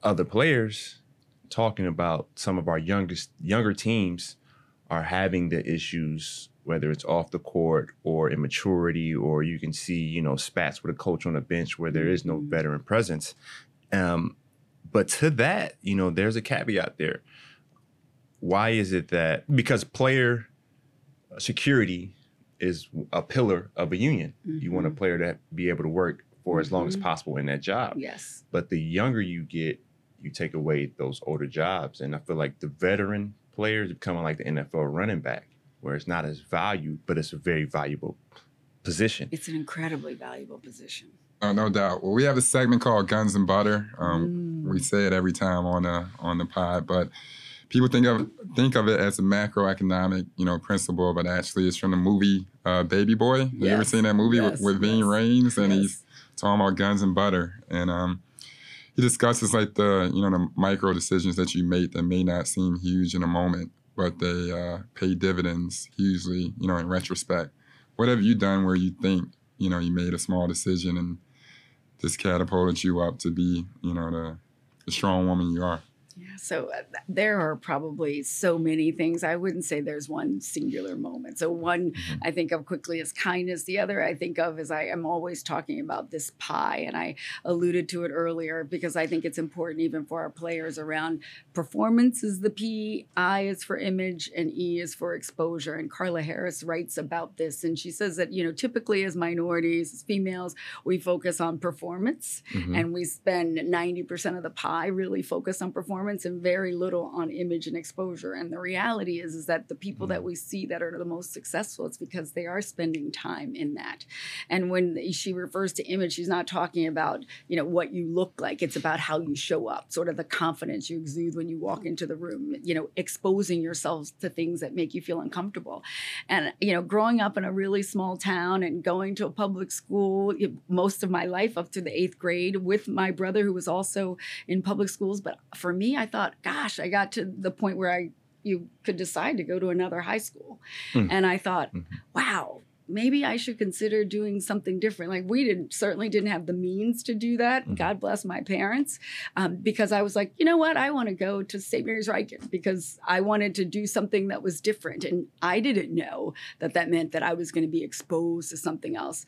other players talking about some of our youngest younger teams are having the issues whether it's off the court or immaturity or you can see you know spats with a coach on the bench where there is no mm-hmm. veteran presence. Um, but to that you know there's a caveat there. Why is it that because player security is a pillar of a union. You want a mm-hmm. player to be able to work for as long as mm-hmm. possible in that job. Yes. but the younger you get, you take away those older jobs. And I feel like the veteran players are becoming like the NFL running back, where it's not as valued, but it's a very valuable position. It's an incredibly valuable position. Oh, no doubt. Well, we have a segment called Guns and Butter. Um, We say it every time on the on the pod, but people think of think of it as a macroeconomic, you know, principle, but actually it's from the movie uh, Baby Boy. Have you ever seen that movie yes, with, with Ving yes, Rhames? And yes. he's talking about guns and butter. And um, he discusses like the, you know, the micro decisions that you make that may not seem huge in a moment, but they uh, pay dividends hugely, you know, in retrospect. What have you done where you think, you know, you made a small decision and this catapulted you up to be, you know, the, the strong woman you are? Yeah, so uh, there are probably so many things. I wouldn't say there's one singular moment. So one I think of quickly as kindness. The other I think of is I am always talking about this pie, and I alluded to it earlier because I think it's important even for our players around performance is the P, I is for image, and E is for exposure. And Carla Harris writes about this, and she says that you know typically as minorities, as females, we focus on performance, mm-hmm. and we spend ninety percent of the pie really focused on performance and very little on image and exposure. And the reality is, is that the people that mm-hmm. we see that are the most successful, it's because they are spending time in that. And when she refers to image, she's not talking about, you know, what you look like. It's about how you show up, sort of the confidence you exude when you walk into the room, you know, exposing yourselves to things that make you feel uncomfortable. And, you know, growing up in a really small town and going to a public school most of my life up to the eighth grade with my brother who was also in public schools. But for me, I thought, gosh, I got to the point where I you could decide to go to another high school. Mm. And I thought, Mhm. wow, maybe I should consider doing something different. Like we didn't certainly didn't have the means to do that. Mhm. God bless my parents, um, because I was like, you know what, I want to go to St. Mary's Ryken because I wanted to do something that was different, and I didn't know that that meant that I was going to be exposed to something else.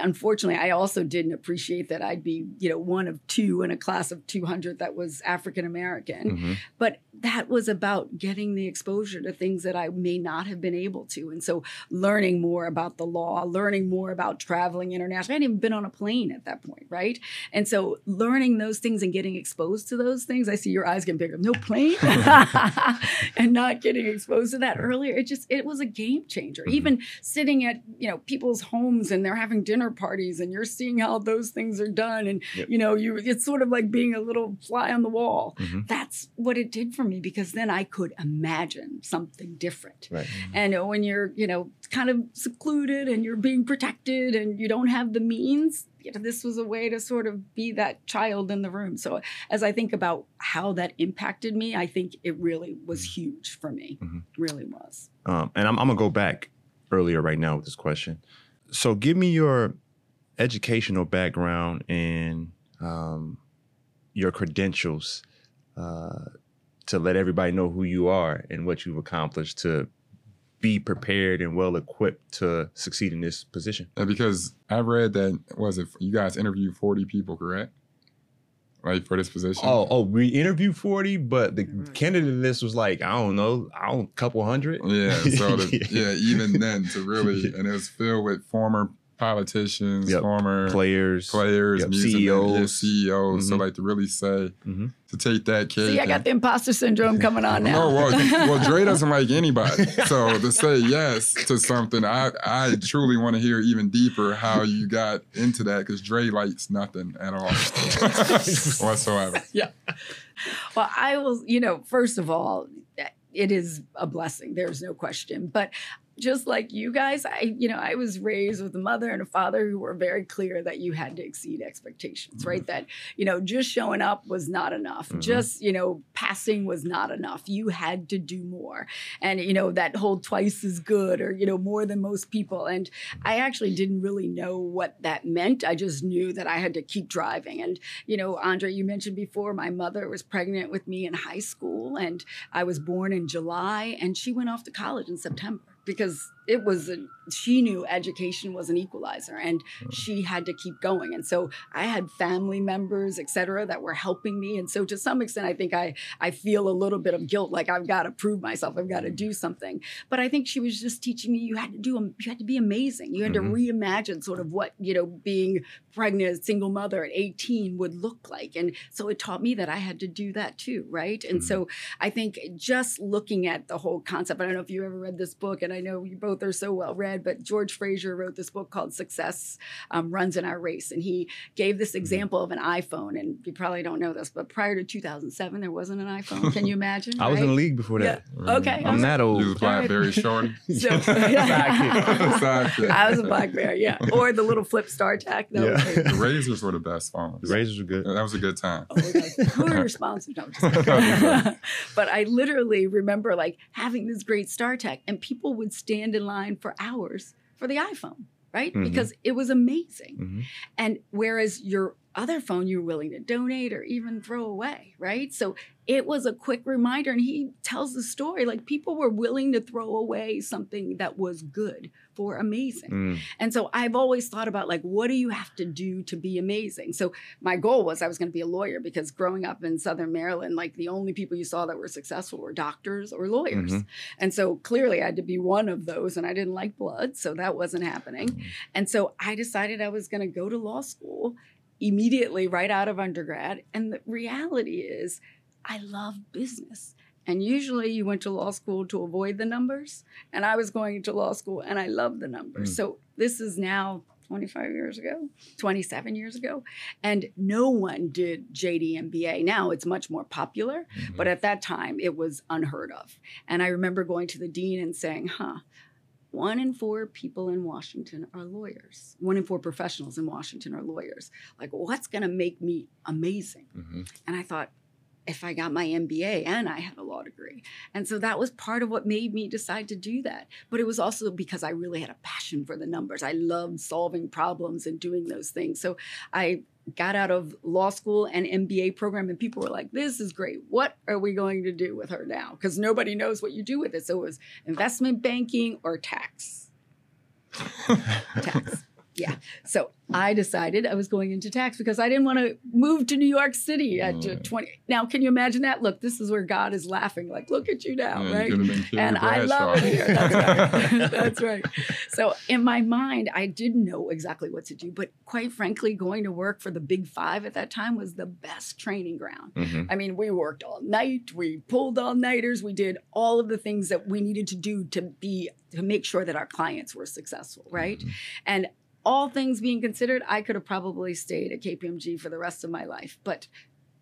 Unfortunately, I also didn't appreciate that I'd be, you know, one of two in a class of 200 that was African American Mhm. but that was about getting the exposure to things that I may not have been able to. And so learning more about the law, learning more about traveling internationally. I hadn't even been on a plane at that point, right? And so learning those things and getting exposed to those things, I see your eyes getting bigger. No plane, and not getting exposed to that earlier. It just it was a game changer. Mm-hmm. Even sitting at you know people's homes and they're having dinner parties and you're seeing how those things are done, and yep. you know you it's sort of like being a little fly on the wall. Mm-hmm. That's what it did for me because then I could imagine something different. Right. Mm-hmm. And when you're you know kind of secluded and you're being protected and you don't have the means, you know, this was a way to sort of be that child in the room. So as I think about how that impacted me, I think it really was mm-hmm. huge for me. Mm-hmm. Really was. Um, and I'm, I'm, gonna go back earlier right now with this question. So give me your educational background and um, your credentials uh, to let everybody know who you are and what you've accomplished to be prepared and well equipped to succeed in this position. And because I read that was it you guys interviewed 40 people, correct? Right for this position. Oh, oh, we interviewed 40, but the candidate list was like, I don't know, I don't couple hundred. Yeah. So the, yeah, even then to really and it was filled with former politicians, yep. former players, players, yep. CEOs, yeah, CEOs. Mm-hmm. So like to really say mm-hmm. to take that cake. See, I got the imposter syndrome coming on now. no, well, well, Dre doesn't like anybody. So to say yes to something, I I truly want to hear even deeper how you got into that because Dre likes nothing at all whatsoever. Yeah. Well, I will. You know, first of all, it is a blessing. There's no question. But just like you guys, I, you know, I was raised with a mother and a father who were very clear that you had to exceed expectations, mm-hmm. right? That, you know, just showing up was not enough. Mm-hmm. Just, you know, passing was not enough. You had to do more. And, you know, that whole twice as good or, you know, more than most people. And I actually didn't really know what that meant. I just knew that I had to keep driving. And, you know, Andre, you mentioned before, my mother was pregnant with me in high school and I was born in July and she went off to college in September because it was a, she knew education was an equalizer and mm. she had to keep going. And so i had family members et cetera that were helping me. And so to some extent i think i i feel a little bit of guilt like i've got to prove myself i've got to do something. But i think she was just teaching me you had to do you had to be amazing. You had mm-hmm. to reimagine sort of what you know being pregnant single mother at 18 would look like. And so it taught me that i had to do that too right? And mm-hmm. so i think just looking at the whole concept i don't know if you ever read this book and i know you both are so well read, but George Fraser wrote this book called Success um, Runs in Our Race. And he gave this mm-hmm. example of an iPhone. And you probably don't know this, but prior to 2007, there wasn't an iPhone. Can you imagine? I right? was in the league before that. Yeah. Okay. I'm that old. You was Blackberry shorty. so, I was a Blackberry, yeah. Or the little flip StarTAC. Yeah. the Razors were the best phones. The Razors were good. That was a good time. Oh, Who are responsive? No, but I literally remember like having this great StarTAC and people would stand in line for hours for the iPhone, right? Mm-hmm. Because it was amazing. Mm-hmm. And whereas your other phone you're willing to donate or even throw away, right? So it was a quick reminder. And he tells the story like people were willing to throw away something that was good for amazing. Mm. And so I've always thought about like, what do you have to do to be amazing? So my goal was I was going to be a lawyer because growing up in Southern Maryland, like the only people you saw that were successful were doctors or lawyers. Mm-hmm. And so clearly I had to be one of those. And I didn't like blood. So that wasn't happening. Mm-hmm. And so I decided I was going to go to law school immediately right out of undergrad. And the reality is, I love business. And usually you went to law school to avoid the numbers. And I was going to law school and I love the numbers. Mm. So this is now 25 years ago, 27 years ago. And no one did JD MBA. Now it's much more popular, mm-hmm. but at that time it was unheard of. And I remember going to the dean and saying, huh, one in four people in Washington are lawyers. One in four professionals in Washington are lawyers. Like, what's going to make me amazing? Mm-hmm. And I thought, if I got my MBA and I had a law degree. And so that was part of what made me decide to do that. But it was also because I really had a passion for the numbers. I loved solving problems and doing those things. So I got out of law school and MBA program, and people were like, This is great. What are we going to do with her now? Because nobody knows what you do with it. So it was investment banking or tax. tax. Yeah. So I decided I was going into tax because I didn't want to move to New York City at uh, 20. Now, can you imagine that? Look, this is where God is laughing. Like, look at you now, Yeah, right? you could've been Carrie And I love it here. That's right. That's right. So in my mind, I didn't know exactly what to do. But quite frankly, going to work for the Big Five at that time was the best training ground. Mhm. I mean, we worked all night, we pulled all nighters, we did all of the things that we needed to do to be to make sure that our clients were successful, right? And all things being considered, I could have probably stayed at KPMG for the rest of my life. But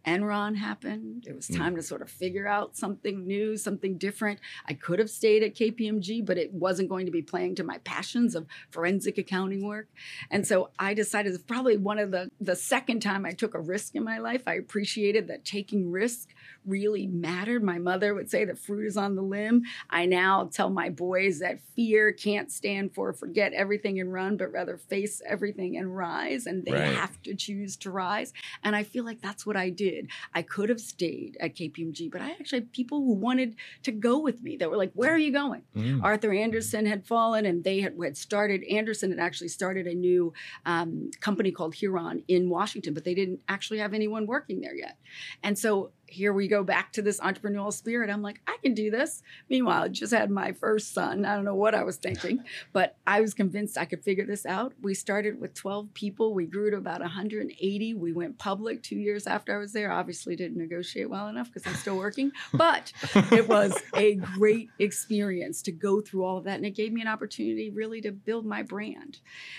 Enron happened. It was Mm. time to sort of figure out something new, something different. I could have stayed at KPMG, but it wasn't going to be playing to my passions of forensic accounting work. And so I decided it's probably one of the the second time I took a risk in my life. I appreciated that taking risk really mattered. My mother would say the fruit is on the limb. I now tell my boys that fear can't stand for forget everything and run, but rather face everything and rise. And they Right. have to choose to rise. And I feel like that's what I did. I could have stayed at KPMG, but I actually had people who wanted to go with me that were like, Where are you going? Mm. Arthur Andersen had fallen, and they had, had started. Andersen had actually started a new um, company called Huron in Washington, but they didn't actually have anyone working there yet. And so here we go back to this entrepreneurial spirit. I'm like, I can do this. Meanwhile, I just had my first son. I don't know what I was thinking, but I was convinced I could figure this out. We started with 12 people. We grew to about 180. We went public two years after I was there. Obviously, didn't negotiate well enough because I'm still working, but it was a great experience to go through all of that. And it gave me an opportunity really to build my brand.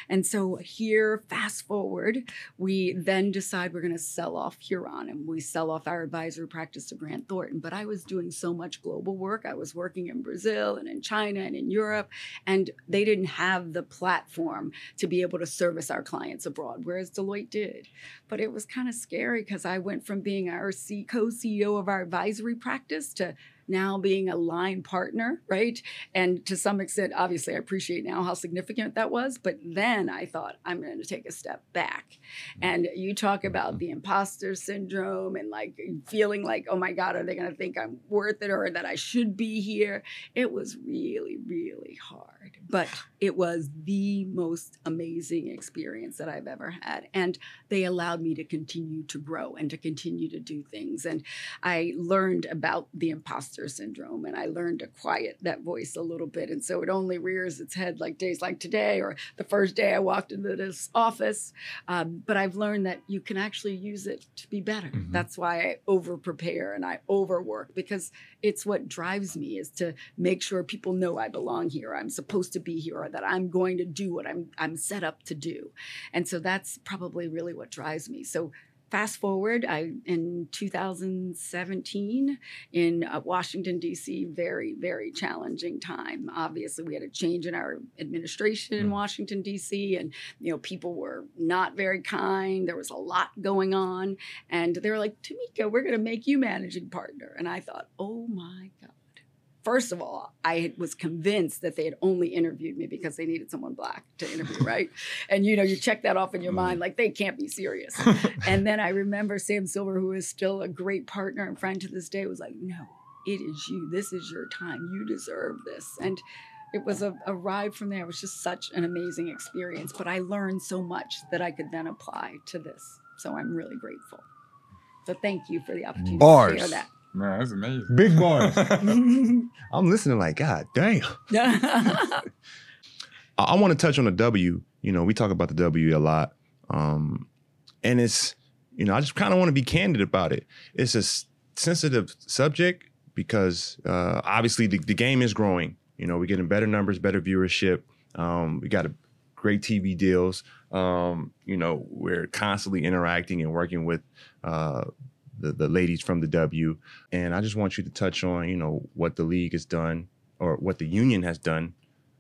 And so here, fast forward, we then decide we're going to sell off Huron and we sell off our practice to Grant Thornton. But I was doing so much global work. I was working in Brazil and in China and in Europe, and they didn't have the platform to be able to service our clients abroad, whereas Deloitte did. But it was kind of scary because I went from being our co CEO of our advisory practice to now being a line partner, right? And to some extent, obviously, I appreciate now how significant that was. But then I thought, I'm going to take a step back. And you talk about mm-hmm. the imposter syndrome and like feeling like, oh my God, are they going to think I'm worth it or that I should be here? It was really, really hard. But it was the most amazing experience that I've ever had. And they allowed me to continue to grow and to continue to do things. And I learned about the imposter syndrome and I learned to quiet that voice a little bit. And so it only rears its head like days like today or the first day I walked into this office. Um, but I've learned that you can actually use it to be better. Mhm. That's why I over prepare and I overwork because it's what drives me is to make sure people know I belong here. I'm supposed to be here or that I'm going to do what I'm I'm set up to do. And so that's probably really what drives me. So fast forward I in 2017 in uh, Washington D.C. very very challenging time. Obviously, we had a change in our administration in Washington D.C. and you know people were not very kind. There was a lot going on, and they were like, "Tamika, we're going to make you managing partner." And I thought, "Oh my god." First of all, I was convinced that they had only interviewed me because they needed someone black to interview, right? and you know, you check that off in your mind, mm. like they can't be serious. and then I remember Sam Silver, who is still a great partner and friend to this day, was like, "No, it is you. This is your time. You deserve this." And it was a, a ride from there. It was just such an amazing experience. But I learned so much that I could then apply to this. So I'm really grateful. So thank you for the opportunity to share that. Man, that's amazing. Big bars. I'm listening like, God damn. I, I want to touch on the W. You know, we talk about the W a lot. Um, and it's, you know, I just kind of want to be candid about it. It's a s- sensitive subject because uh, obviously the, the game is growing. You know, we're getting better numbers, better viewership. Um, we got a great TV deals. Um, you know, we're constantly interacting and working with uh, the, the ladies from the W. And I just want you to touch on, you know, what the league has done or what the union has done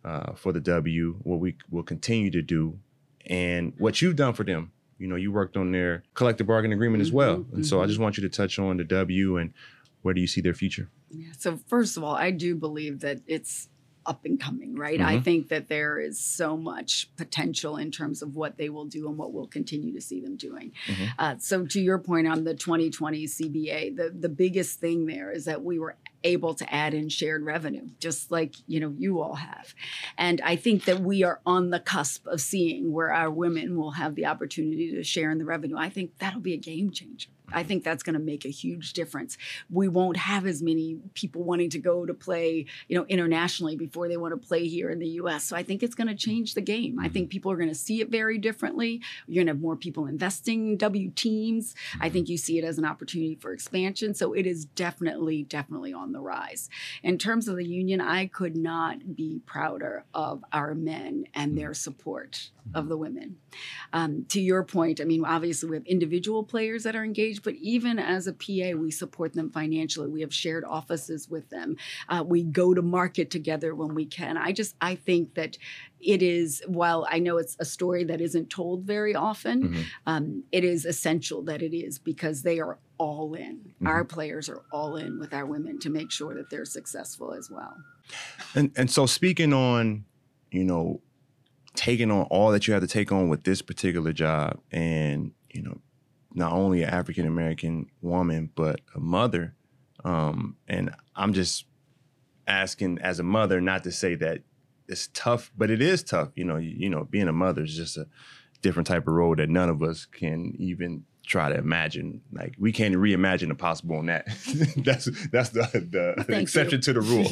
uh, for the W, what we will continue to do, and what you've done for them. You know, you worked on their collective bargaining agreement as well. Mhm, And so I mhm. just want you to touch on the W and where do you see their future? Yeah, So first of all, I do believe that it's up and coming, right? I think that there is so much potential in terms of what they will do and what we'll continue to see them doing. Uh, so to your point on the 2020 CBA, the the biggest thing there is that we were able to add in shared revenue just like you know you all have. And i think that we are on the cusp of seeing where our women will have the opportunity to share in the revenue. I think that'll be a game changer I think that's going to make a huge difference. We won't have as many people wanting to go to play, you know, internationally before they want to play here in the U.S. So I think it's going to change the game. I think people are going to see it very differently. You're going to have more people investing W teams. I think you see it as an opportunity for expansion. So it is definitely, definitely on the rise. In terms of the union, I could not be prouder of our men and their support of the women. Um, to your point, I mean, obviously we have individual players that are engaged, but even as a PA, we support them financially. We have shared offices with them. Uh, we go to market together when we can. I just, I think that it is, while I know it's a story that isn't told very often, um, it is essential that it is because they are all in. Our players are all in with our women to make sure that they're successful as well. And and so speaking on, you know, taking on all that you have to take on with this particular job and, you know, not only an African American woman, but a mother. Um, and I'm just asking as a mother, not to say that it's tough, but it is tough. You know, you, you know, being a mother is just a different type of role that none of us can even try to imagine. Like we can't reimagine the possible on that. that's that's the, the Thank exception you. to the rule.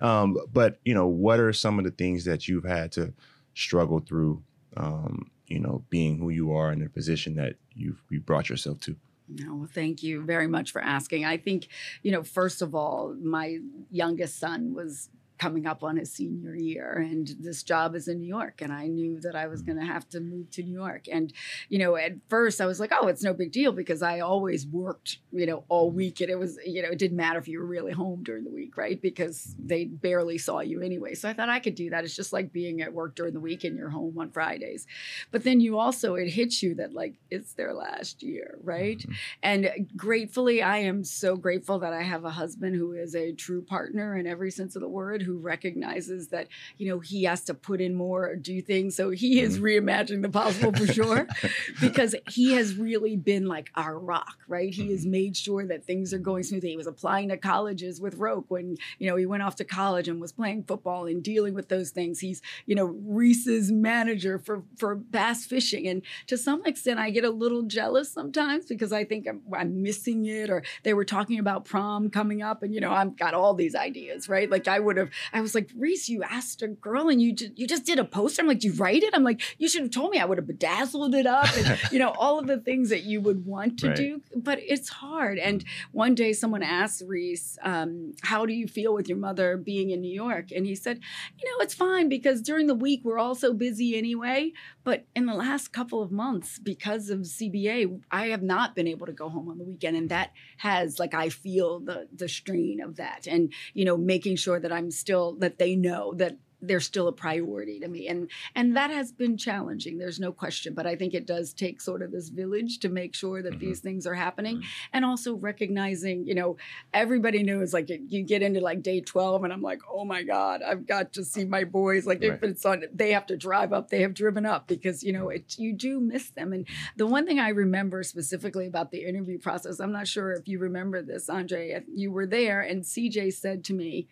um, but you know, what are some of the things that you've had to struggle through? Um, you know, being who you are in the position that you've you brought yourself to. No, well, thank you very much for asking. I think, you know, first of all, my youngest son was coming up on his senior year and this job is in New York and I knew that I was mm. going to have to move to New York. And you know at first I was like oh it's no big deal because I always worked you know all mm. week and it was you know it didn't matter if you were really home during the week right? Because they barely saw you anyway. So I thought I could do that. It's just like being at work during the week and you're home on Fridays. But then you also it hits you that like it's their last year right? Mm-hmm. And gratefully I am so grateful that I have a husband who is a true partner in every sense of the word who recognizes that you know he has to put in more or do things. So he is mm-hmm. reimagining the possible for sure because he has really been like our rock right? He has mm-hmm. made sure that things are going smoothly. He was applying to colleges with roke when you know he went off to college and was playing football and dealing with those things. He's you know reese's manager for for bass fishing. And to some extent i get a little jealous sometimes because i think i'm, I'm missing it or they were talking about prom coming up and you know i've got all these ideas right? Like i would have i was like reese you asked a girl and you just you just did a poster. I'm like do you write it? I'm like you should have told me. I would have bedazzled it up and you know all of the things that you would want to Right. do. But it's hard. And one day someone asked reese um, how do you feel with your mother being in new york? And he said you know it's fine because during the week we're all so busy anyway. But in the last couple of months because of cba i have not been able to go home on the weekend. And that has like i feel the the strain of that. And you know making sure that i'm still that they know that they're still a priority to me. And and that has been challenging there's no question. But i think it does take sort of this village to make sure that Mhm. these things are happening. And also recognizing you know everybody knows like you get into like day 12 and i'm like oh my god i've got to see my boys. Like if it's on they have to drive up they have driven up because you know it you do miss them. And the one thing i remember specifically about the interview process i'm not sure if you remember this andre you were there and cj said to me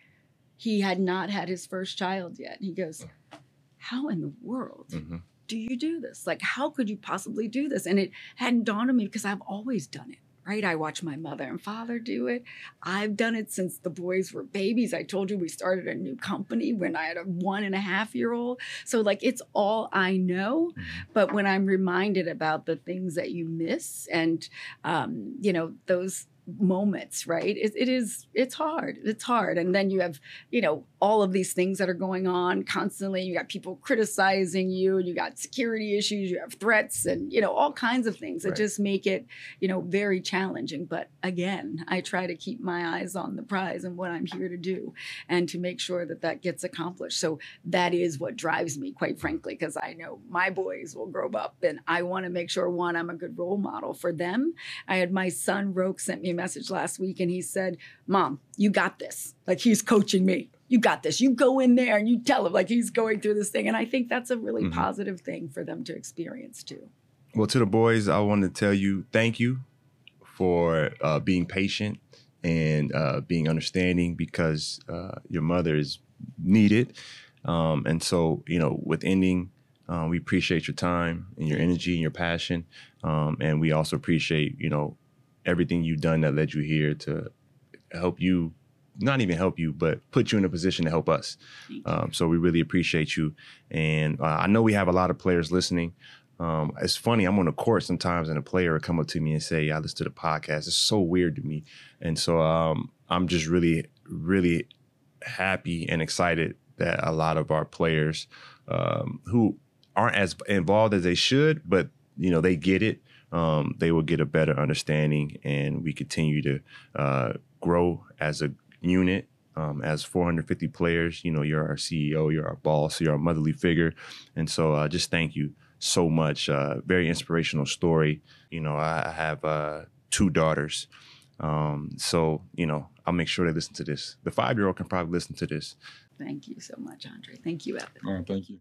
he had not had his first child yet he goes how in the world Mhm. do you do this? Like, how could you possibly do this? And it hadn't dawned on me because I've always done it, right? I watch my mother and father do it. I've done it since the boys were babies. I told you we started a new company when I had a one and a half year old. So, like, it's all I know. But when I'm reminded about the things that you miss and, um, you know, those moments right? It, it is it's hard it's hard. And then you have you know all of these things that are going on constantly. You got people criticizing you and you got security issues you have threats and you know all kinds of things that Right. just make it you know very challenging. But again i try to keep my eyes on the prize and what i'm here to do and to make sure that that gets accomplished. So that is what drives me quite frankly because i know my boys will grow up and i want to make sure one i'm a good role model for them. I had my son roke sent me a message last week and he said mom you got this like he's coaching me you got this. You go in there and you tell him like he's going through this thing. And I think that's a really Mhm. positive thing for them to experience too. Well, to the boys, I want to tell you thank you for uh, being patient and uh, being understanding because uh, your mother is needed. Um, and so, you know, with ending, uh, we appreciate your time and your energy and your passion. Um, and we also appreciate, you know, everything you've done that led you here to help you, not even help you, but put you in a position to help us. Um, so we really appreciate you. And uh, I know we have a lot of players listening. Um, it's funny, I'm on the court sometimes and a player will come up to me and say, I listen to the podcast. It's so weird to me. And so um, I'm just really, really happy and excited that a lot of our players um, who aren't as involved as they should, but you know, they get it. Um, they will get a better understanding and we continue to uh, grow as a unit um, as 450 players. You know, you're our CEO, you're our boss, you're our motherly figure. And so uh, just thank you so much. Uh, very inspirational story. You know, I, I have uh, two daughters. Um, so, you know, I'll make sure they listen to this. The five year old can probably listen to this. Thank you so much, Andre. Thank you, Evan. Oh, thank you.